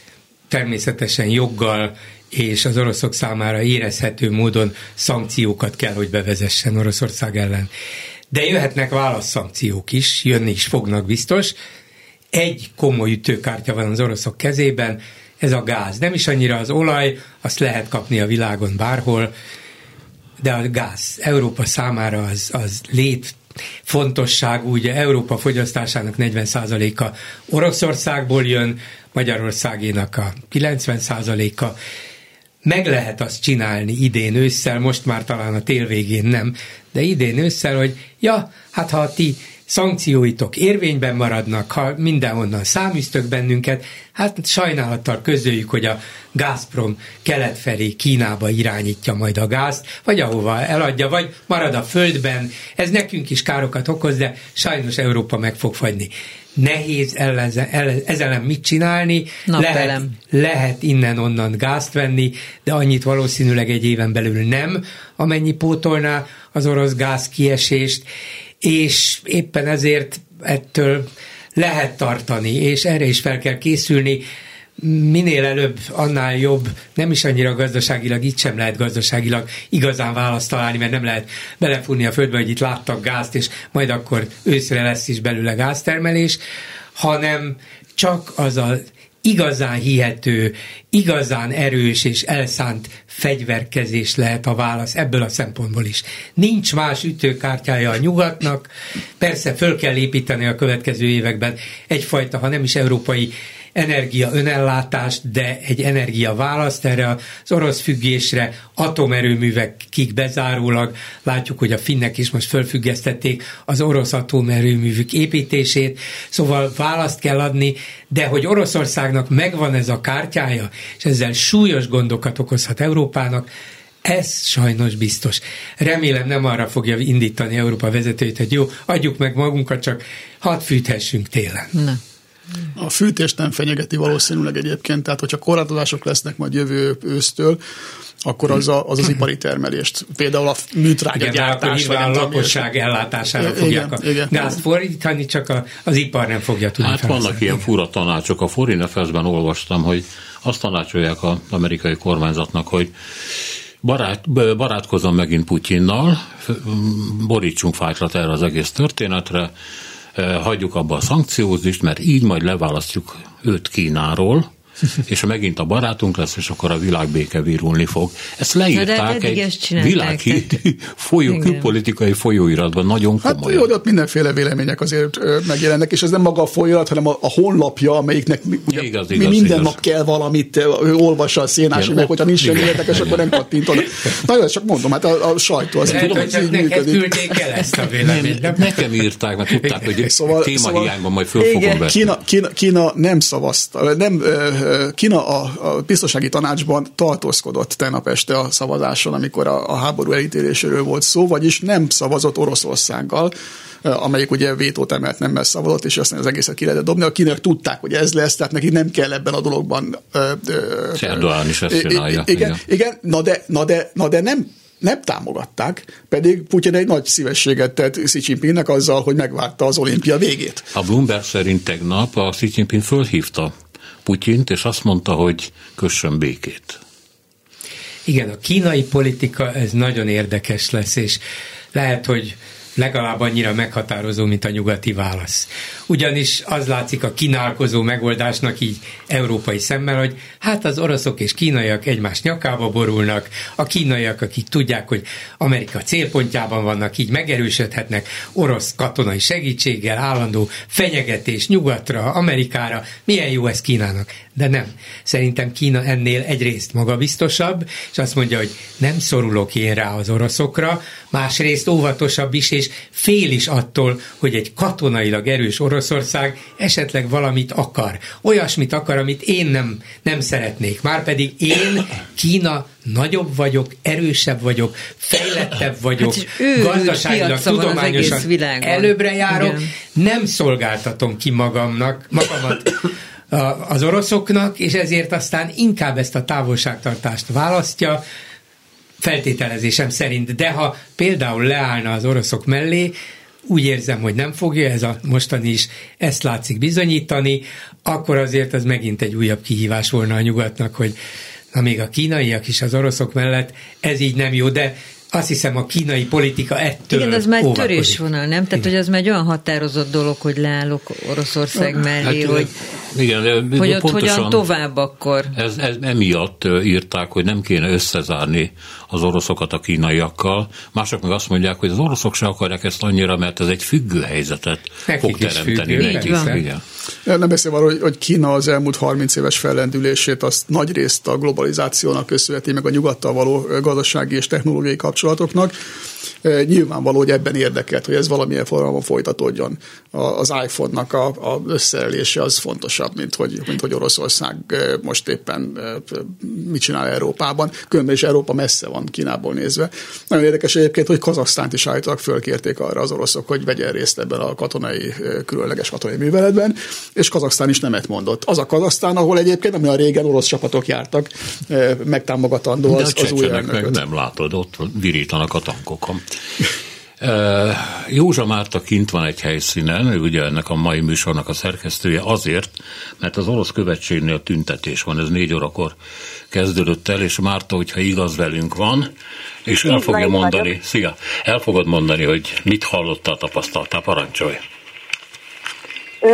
természetesen joggal és az oroszok számára érezhető módon szankciókat kell, hogy bevezessen Oroszország ellen. De jöhetnek válaszszankciók is, jönni is fognak biztos. Egy komoly ütőkártya van az oroszok kezében, ez a gáz. Nem is annyira az olaj, azt lehet kapni a világon bárhol, de a gáz Európa számára az, az lét fontosságú, ugye Európa fogyasztásának 40%-a Oroszországból jön, Magyarországénak a 90%-a, meg lehet azt csinálni idén ősszel, most már talán a tél végén nem, de idén ősszel, hogy ja, hát ha ti szankcióitok érvényben maradnak, ha mindenhonnan száműztök bennünket, hát sajnálattal közöljük, hogy a Gazprom kelet felé Kínába irányítja majd a gázt, vagy ahova eladja, vagy marad a földben. Ez nekünk is károkat okoz, de sajnos Európa meg fog fagyni nehéz ellen, ezzel ellen mit csinálni. Lehet, lehet innen-onnan gázt venni, de annyit valószínűleg egy éven belül nem, amennyi pótolná az orosz gáz kiesést, és éppen ezért ettől lehet tartani, és erre is fel kell készülni minél előbb, annál jobb, nem is annyira gazdaságilag, itt sem lehet gazdaságilag igazán választ találni, mert nem lehet belefúrni a földbe, hogy itt láttak gázt, és majd akkor őszre lesz is belőle gáztermelés, hanem csak az a igazán hihető, igazán erős és elszánt fegyverkezés lehet a válasz ebből a szempontból is. Nincs más ütőkártyája a nyugatnak, persze föl kell építeni a következő években egyfajta, ha nem is európai energia önellátást, de egy energia választ erre az orosz függésre, atomerőművek kik bezárólag. Látjuk, hogy a finnek is most fölfüggesztették az orosz atomerőművük építését, szóval választ kell adni, de hogy Oroszországnak megvan ez a kártyája, és ezzel súlyos gondokat okozhat Európának, ez sajnos biztos. Remélem nem arra fogja indítani Európa vezetőit, hogy jó, adjuk meg magunkat, csak hadd fűthessünk télen. Na. A fűtést nem fenyegeti valószínűleg egyébként, tehát hogyha korlátozások lesznek majd jövő ősztől, akkor az a, az, az ipari termelést, például a műtrágya igen, gyártás. Vagy a lakosság ellátására igen, fogják a igen. gázt fordítani, csak a, az ipar nem fogja tudni Hát felszállni. vannak ilyen fura tanácsok. A Foreign affairs olvastam, hogy azt tanácsolják az amerikai kormányzatnak, hogy barát, barátkozom megint Putyinnal, borítsunk fájtrat erre az egész történetre, hagyjuk abba a szankciózist, mert így majd leválasztjuk őt Kínáról, (laughs) és megint a barátunk lesz, és akkor a világ béke virulni fog. Ezt leírták egy világi (laughs) folyó, külpolitikai folyóiratban, nagyon hát komolyan. Hát jó, ott mindenféle vélemények azért megjelennek, és ez nem maga a folyóirat, hanem a, a honlapja, amelyiknek ugye, igaz, mi igaz, minden igaz. nap kell valamit, ő olvassa a szénás, meg hogyha nincs semmi érdekes, akkor nem kattintod. Na jó, csak mondom, hát a, a sajtó az tudom, hogy így működik. el ezt a véleményt. Nem, nekem írták, mert tudták, hogy szóval, témahiányban szóval, majd föl fogom Kína, Kína, Kína nem szavazta, nem, Kína a, a biztonsági tanácsban tartózkodott tegnap este a szavazáson, amikor a, a háború elítéléséről volt szó, vagyis nem szavazott Oroszországgal, amelyik ugye vétót emelt nem szavazott, és aztán az egészet ki lehetett dobni. A kínaiak tudták, hogy ez lesz, tehát neki nem kell ebben a dologban. Erdogan is ezt csinálja. Igen, igen, igen na, de, na, de, na de nem nem támogatták, pedig Putyin egy nagy szívességet tett Xi Jinpingnek azzal, hogy megvárta az olimpia végét. A Bloomberg szerint tegnap a Xi Jinping fölhívta Putyint, és azt mondta, hogy kössön békét. Igen, a kínai politika ez nagyon érdekes lesz, és lehet, hogy legalább annyira meghatározó, mint a nyugati válasz. Ugyanis az látszik a kínálkozó megoldásnak így európai szemmel, hogy hát az oroszok és kínaiak egymás nyakába borulnak, a kínaiak, akik tudják, hogy Amerika célpontjában vannak, így megerősödhetnek orosz katonai segítséggel, állandó fenyegetés nyugatra, Amerikára, milyen jó ez Kínának. De nem. Szerintem Kína ennél egyrészt magabiztosabb, és azt mondja, hogy nem szorulok én rá az oroszokra, másrészt óvatosabb is, és fél is attól, hogy egy katonailag erős Oroszország esetleg valamit akar. Olyasmit akar, amit én nem, nem szeretnék. Márpedig én, Kína nagyobb vagyok, erősebb vagyok, fejlettebb vagyok, hát gazdaságilag, tudományosan előbbre járok, Igen. nem szolgáltatom ki magamnak, magamat az oroszoknak, és ezért aztán inkább ezt a távolságtartást választja, feltételezésem szerint. De ha például leállna az oroszok mellé, úgy érzem, hogy nem fogja, ez a mostani is ezt látszik bizonyítani, akkor azért ez megint egy újabb kihívás volna a nyugatnak, hogy na még a kínaiak is az oroszok mellett, ez így nem jó, de azt hiszem a kínai politika ettől Igen, az már egy törésvonal, nem? Tehát, Igen. hogy az már egy olyan határozott dolog, hogy leállok Oroszország hát, mellé, hát, hogy, igen, de hogy ott hogyan tovább akkor. Ez, ez emiatt írták, hogy nem kéne összezárni az oroszokat a kínaiakkal. Mások meg azt mondják, hogy az oroszok se akarják ezt annyira, mert ez egy függő helyzetet Nekik fog teremteni. Nekik. Igen. Nem beszélve arról, hogy, hogy Kína az elmúlt 30 éves fellendülését azt nagy részt a globalizációnak köszönheti, meg a nyugattal való gazdasági és technológiai kapcsolatoknak. Nyilvánvaló, hogy ebben érdekelt, hogy ez valamilyen formában folytatódjon. Az iPhone-nak a, a összeelése az fontosabb, mint hogy, mint hogy Oroszország most éppen mit csinál Európában. Különben is Európa messze van Kínából nézve. Nagyon érdekes egyébként, hogy Kazaksztánt is állítólag fölkérték arra az oroszok, hogy vegyen részt ebben a katonai, különleges katonai műveletben, és Kazaksztán is nemet mondott. Az a Kazaksztán, ahol egyébként, ami a régen orosz csapatok jártak, megtámogatandó az, az új meg nem látod, ott virítanak a tankokon. Józsa Márta kint van egy helyszínen, ő ugye ennek a mai műsornak a szerkesztője azért, mert az orosz követségnél tüntetés van, ez négy órakor kezdődött el, és Márta, hogyha igaz velünk van, és el fogja mondani, szia, el fogod mondani, hogy mit hallottál, tapasztaltál, parancsolj.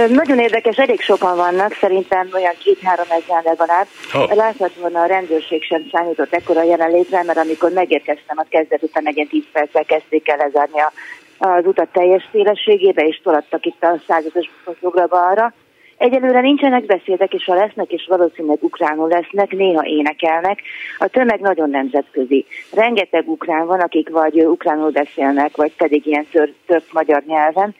Nagyon érdekes, elég sokan vannak, szerintem olyan két-három ezeren legalább. Oh. Láthatóan a rendőrség sem számított ekkora jelenlétre, mert amikor megérkeztem, a kezdet után egy 10 perccel kezdték el lezárni a, az utat teljes szélességébe, és tolattak itt a százados fotógra arra. Egyelőre nincsenek beszédek, és ha lesznek, és valószínűleg ukránul lesznek, néha énekelnek. A tömeg nagyon nemzetközi. Rengeteg ukrán van, akik vagy ukránul beszélnek, vagy pedig ilyen tört magyar nyelven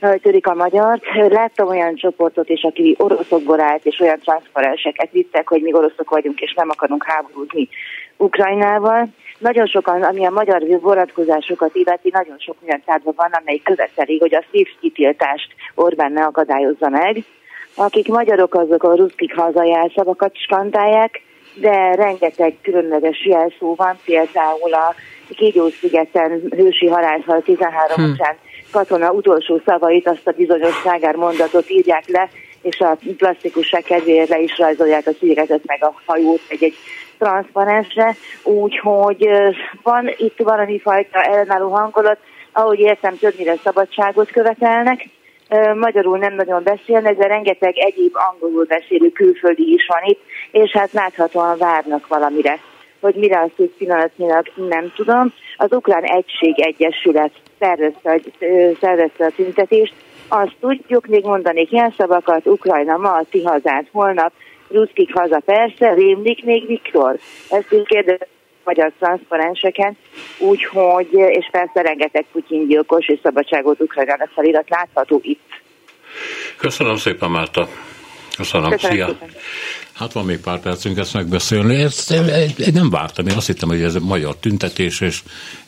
törik a magyart. Láttam olyan csoportot is, aki oroszokból állt, és olyan transzparenseket vittek, hogy mi oroszok vagyunk, és nem akarunk háborúzni Ukrajnával. Nagyon sokan, ami a magyar vonatkozásokat illeti, nagyon sok olyan tárgya van, amely követeli, hogy a SZIFT kitiltást Orbán ne akadályozza meg. Akik magyarok, azok a ruszkik hazajelszavakat skandálják, de rengeteg különleges jelszó van, például a Kígyó-szigeten hősi halászhal 13 hm. után katona utolsó szavait, azt a bizonyos szágár mondatot írják le, és a plastikusság kedvéért le is rajzolják a szigetet meg a hajót egy-egy transzparensre, úgyhogy van itt valami fajta ellenálló hangulat, ahogy értem, többnyire szabadságot követelnek, magyarul nem nagyon beszélnek, de rengeteg egyéb angolul beszélő külföldi is van itt, és hát láthatóan várnak valamire. Hogy mire az egy pillanatnyilag nem tudom. Az Ukrán Egység Egyesület szervezte, szervezte a tüntetést. Azt tudjuk, még mondanék ilyen szavakat, Ukrajna ma, a ti hazád holnap, Ruszkik haza persze, rémlik még Viktor? Ezt így kérdezem magyar transzparenseken, úgyhogy, és persze rengeteg Putyin gyilkos és szabadságot Ukrajnának felirat látható itt. Köszönöm szépen, Márta. Köszönöm, Köszönöm szia. Szépen. Hát van még pár percünk ezt megbeszélni. Ezt én nem vártam, én azt hittem, hogy ez egy magyar tüntetés, és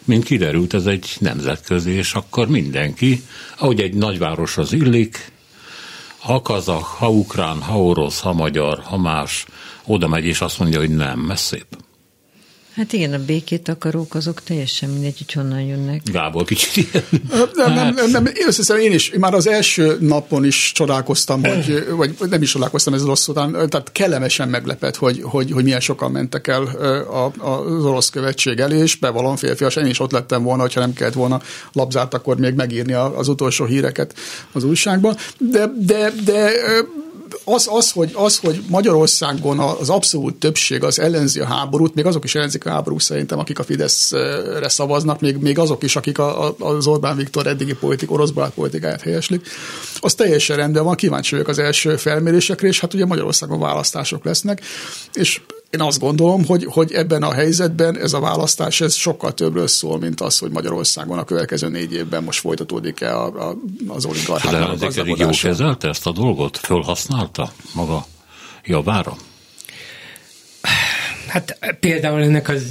mint kiderült, ez egy nemzetközi, és akkor mindenki, ahogy egy nagyváros az illik, ha kazak, ha ukrán, ha orosz, ha magyar, ha más, oda megy, és azt mondja, hogy nem, ez szép. Hát igen, a békét akarók azok teljesen mindegy, hogy honnan jönnek. Gábor kicsit ilyen. Nem, nem, nem, nem, én én is, már az első napon is csodálkoztam, hogy, vagy nem is csodálkoztam ez rossz után, tehát kellemesen meglepett, hogy, hogy, hogy milyen sokan mentek el a, az orosz követség elé, és bevallom férfias, én is ott lettem volna, hogyha nem kellett volna labzát, akkor még megírni az utolsó híreket az újságban. De, de, de az, az, hogy, az, hogy Magyarországon az abszolút többség az ellenzi a háborút, még azok is ellenzik a háborút szerintem, akik a Fideszre szavaznak, még, még azok is, akik a, a, az Orbán Viktor eddigi politik, orosz barát politikáját helyeslik, az teljesen rendben van, kíváncsi vagyok az első felmérésekre, és hát ugye Magyarországon választások lesznek, és én azt gondolom, hogy, hogy ebben a helyzetben ez a választás ez sokkal többről szól, mint az, hogy Magyarországon a következő négy évben most folytatódik-e a, a, az oligarchának a De jó kezelte ezt a dolgot? Fölhasználta maga javára? Hát például ennek az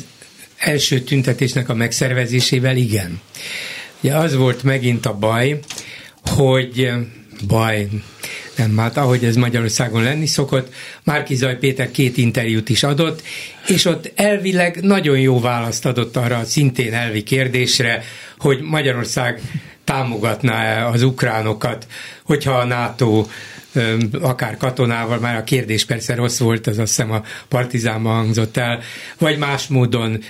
első tüntetésnek a megszervezésével igen. Ugye az volt megint a baj, hogy baj, nem, hát ahogy ez Magyarországon lenni szokott, Márki Zaj Péter két interjút is adott, és ott elvileg nagyon jó választ adott arra szintén elvi kérdésre, hogy Magyarország támogatná az ukránokat, hogyha a NATO akár katonával, már a kérdés persze rossz volt, az azt hiszem a partizánban hangzott el, vagy más módon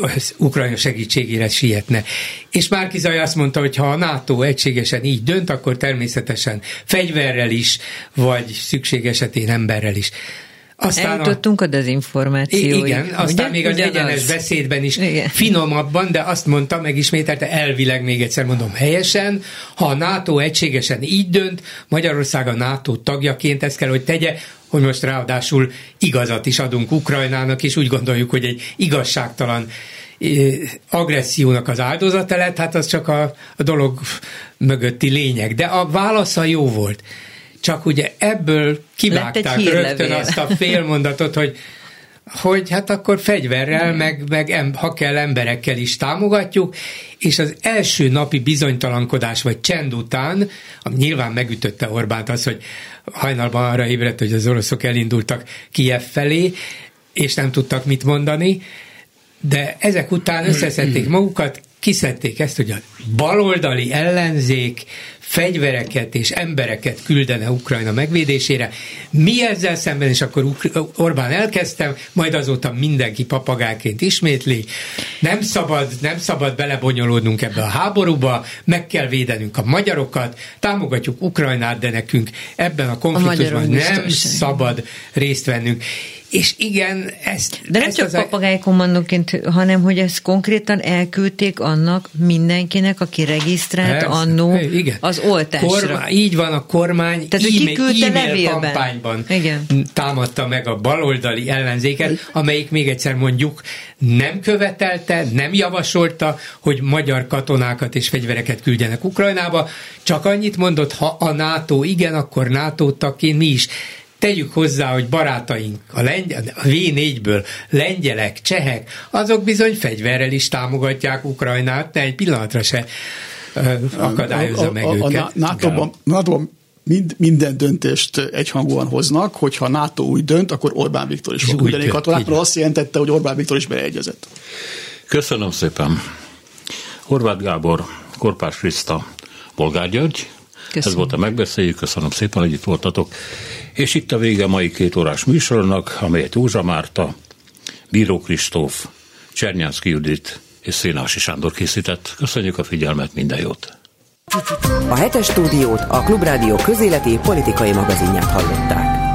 az Ukrajna segítségére sietne. És Márki Zaj azt mondta, hogy ha a NATO egységesen így dönt, akkor természetesen fegyverrel is, vagy szükség esetén emberrel is. Aztán Eljutottunk a, a dezinformációig. Igen, aztán ugye? még az Ugyanaz. egyenes beszédben is igen. finomabban, de azt mondta, megismételte elvileg még egyszer mondom helyesen, ha a NATO egységesen így dönt, Magyarország a NATO tagjaként ezt kell, hogy tegye, hogy most ráadásul igazat is adunk Ukrajnának, és úgy gondoljuk, hogy egy igazságtalan agressziónak az áldozata lett, hát az csak a, a dolog mögötti lényeg. De a válasza jó volt csak ugye ebből kivágták rögtön azt a félmondatot, hogy hogy hát akkor fegyverrel, meg, meg ha kell emberekkel is támogatjuk, és az első napi bizonytalankodás vagy csend után, ami nyilván megütötte Orbánt az, hogy hajnalban arra ébredt, hogy az oroszok elindultak Kiev felé, és nem tudtak mit mondani, de ezek után összeszedték (clears throat) magukat, kiszedték ezt, hogy a baloldali ellenzék fegyvereket és embereket küldene Ukrajna megvédésére. Mi ezzel szemben, és akkor Orbán elkezdtem, majd azóta mindenki papagáként ismétli. Nem szabad, nem szabad belebonyolódnunk ebbe a háborúba, meg kell védenünk a magyarokat, támogatjuk Ukrajnát, de nekünk ebben a konfliktusban a nem szabad részt vennünk. És igen, ezt... De nem ezt csak papagájkommandóként, hanem hogy ezt konkrétan elküldték annak mindenkinek, aki regisztrált annó igen. az oltásra. Kormány, így van, a kormány Tehát, e-mail, e-mail kampányban igen. támadta meg a baloldali ellenzéket, amelyik még egyszer mondjuk nem követelte, nem javasolta, hogy magyar katonákat és fegyvereket küldjenek Ukrajnába, csak annyit mondott, ha a NATO igen, akkor NATO tagként mi is tegyük hozzá, hogy barátaink a, lengyel, a V4-ből lengyelek, csehek, azok bizony fegyverrel is támogatják Ukrajnát, de egy pillanatra se akadályozza a, a, meg a, őket. A NATO-ban, NATO mind, minden döntést egyhangúan hoznak, hogyha NATO úgy dönt, akkor Orbán Viktor is fog küldeni katonákról. Azt jelentette, hogy Orbán Viktor is beleegyezett. Köszönöm szépen. Horváth Gábor, Korpás Kriszta, Bolgár György. Köszönöm. Ez volt a megbeszéljük, köszönöm szépen, hogy itt voltatok. És itt a vége a mai két órás műsornak, amelyet Józsa Márta, Bíró Kristóf, Csernyánszki Judit és Szénási Sándor készített. Köszönjük a figyelmet, minden jót! A hetes stúdiót a Klubrádió közéleti politikai magazinját hallották.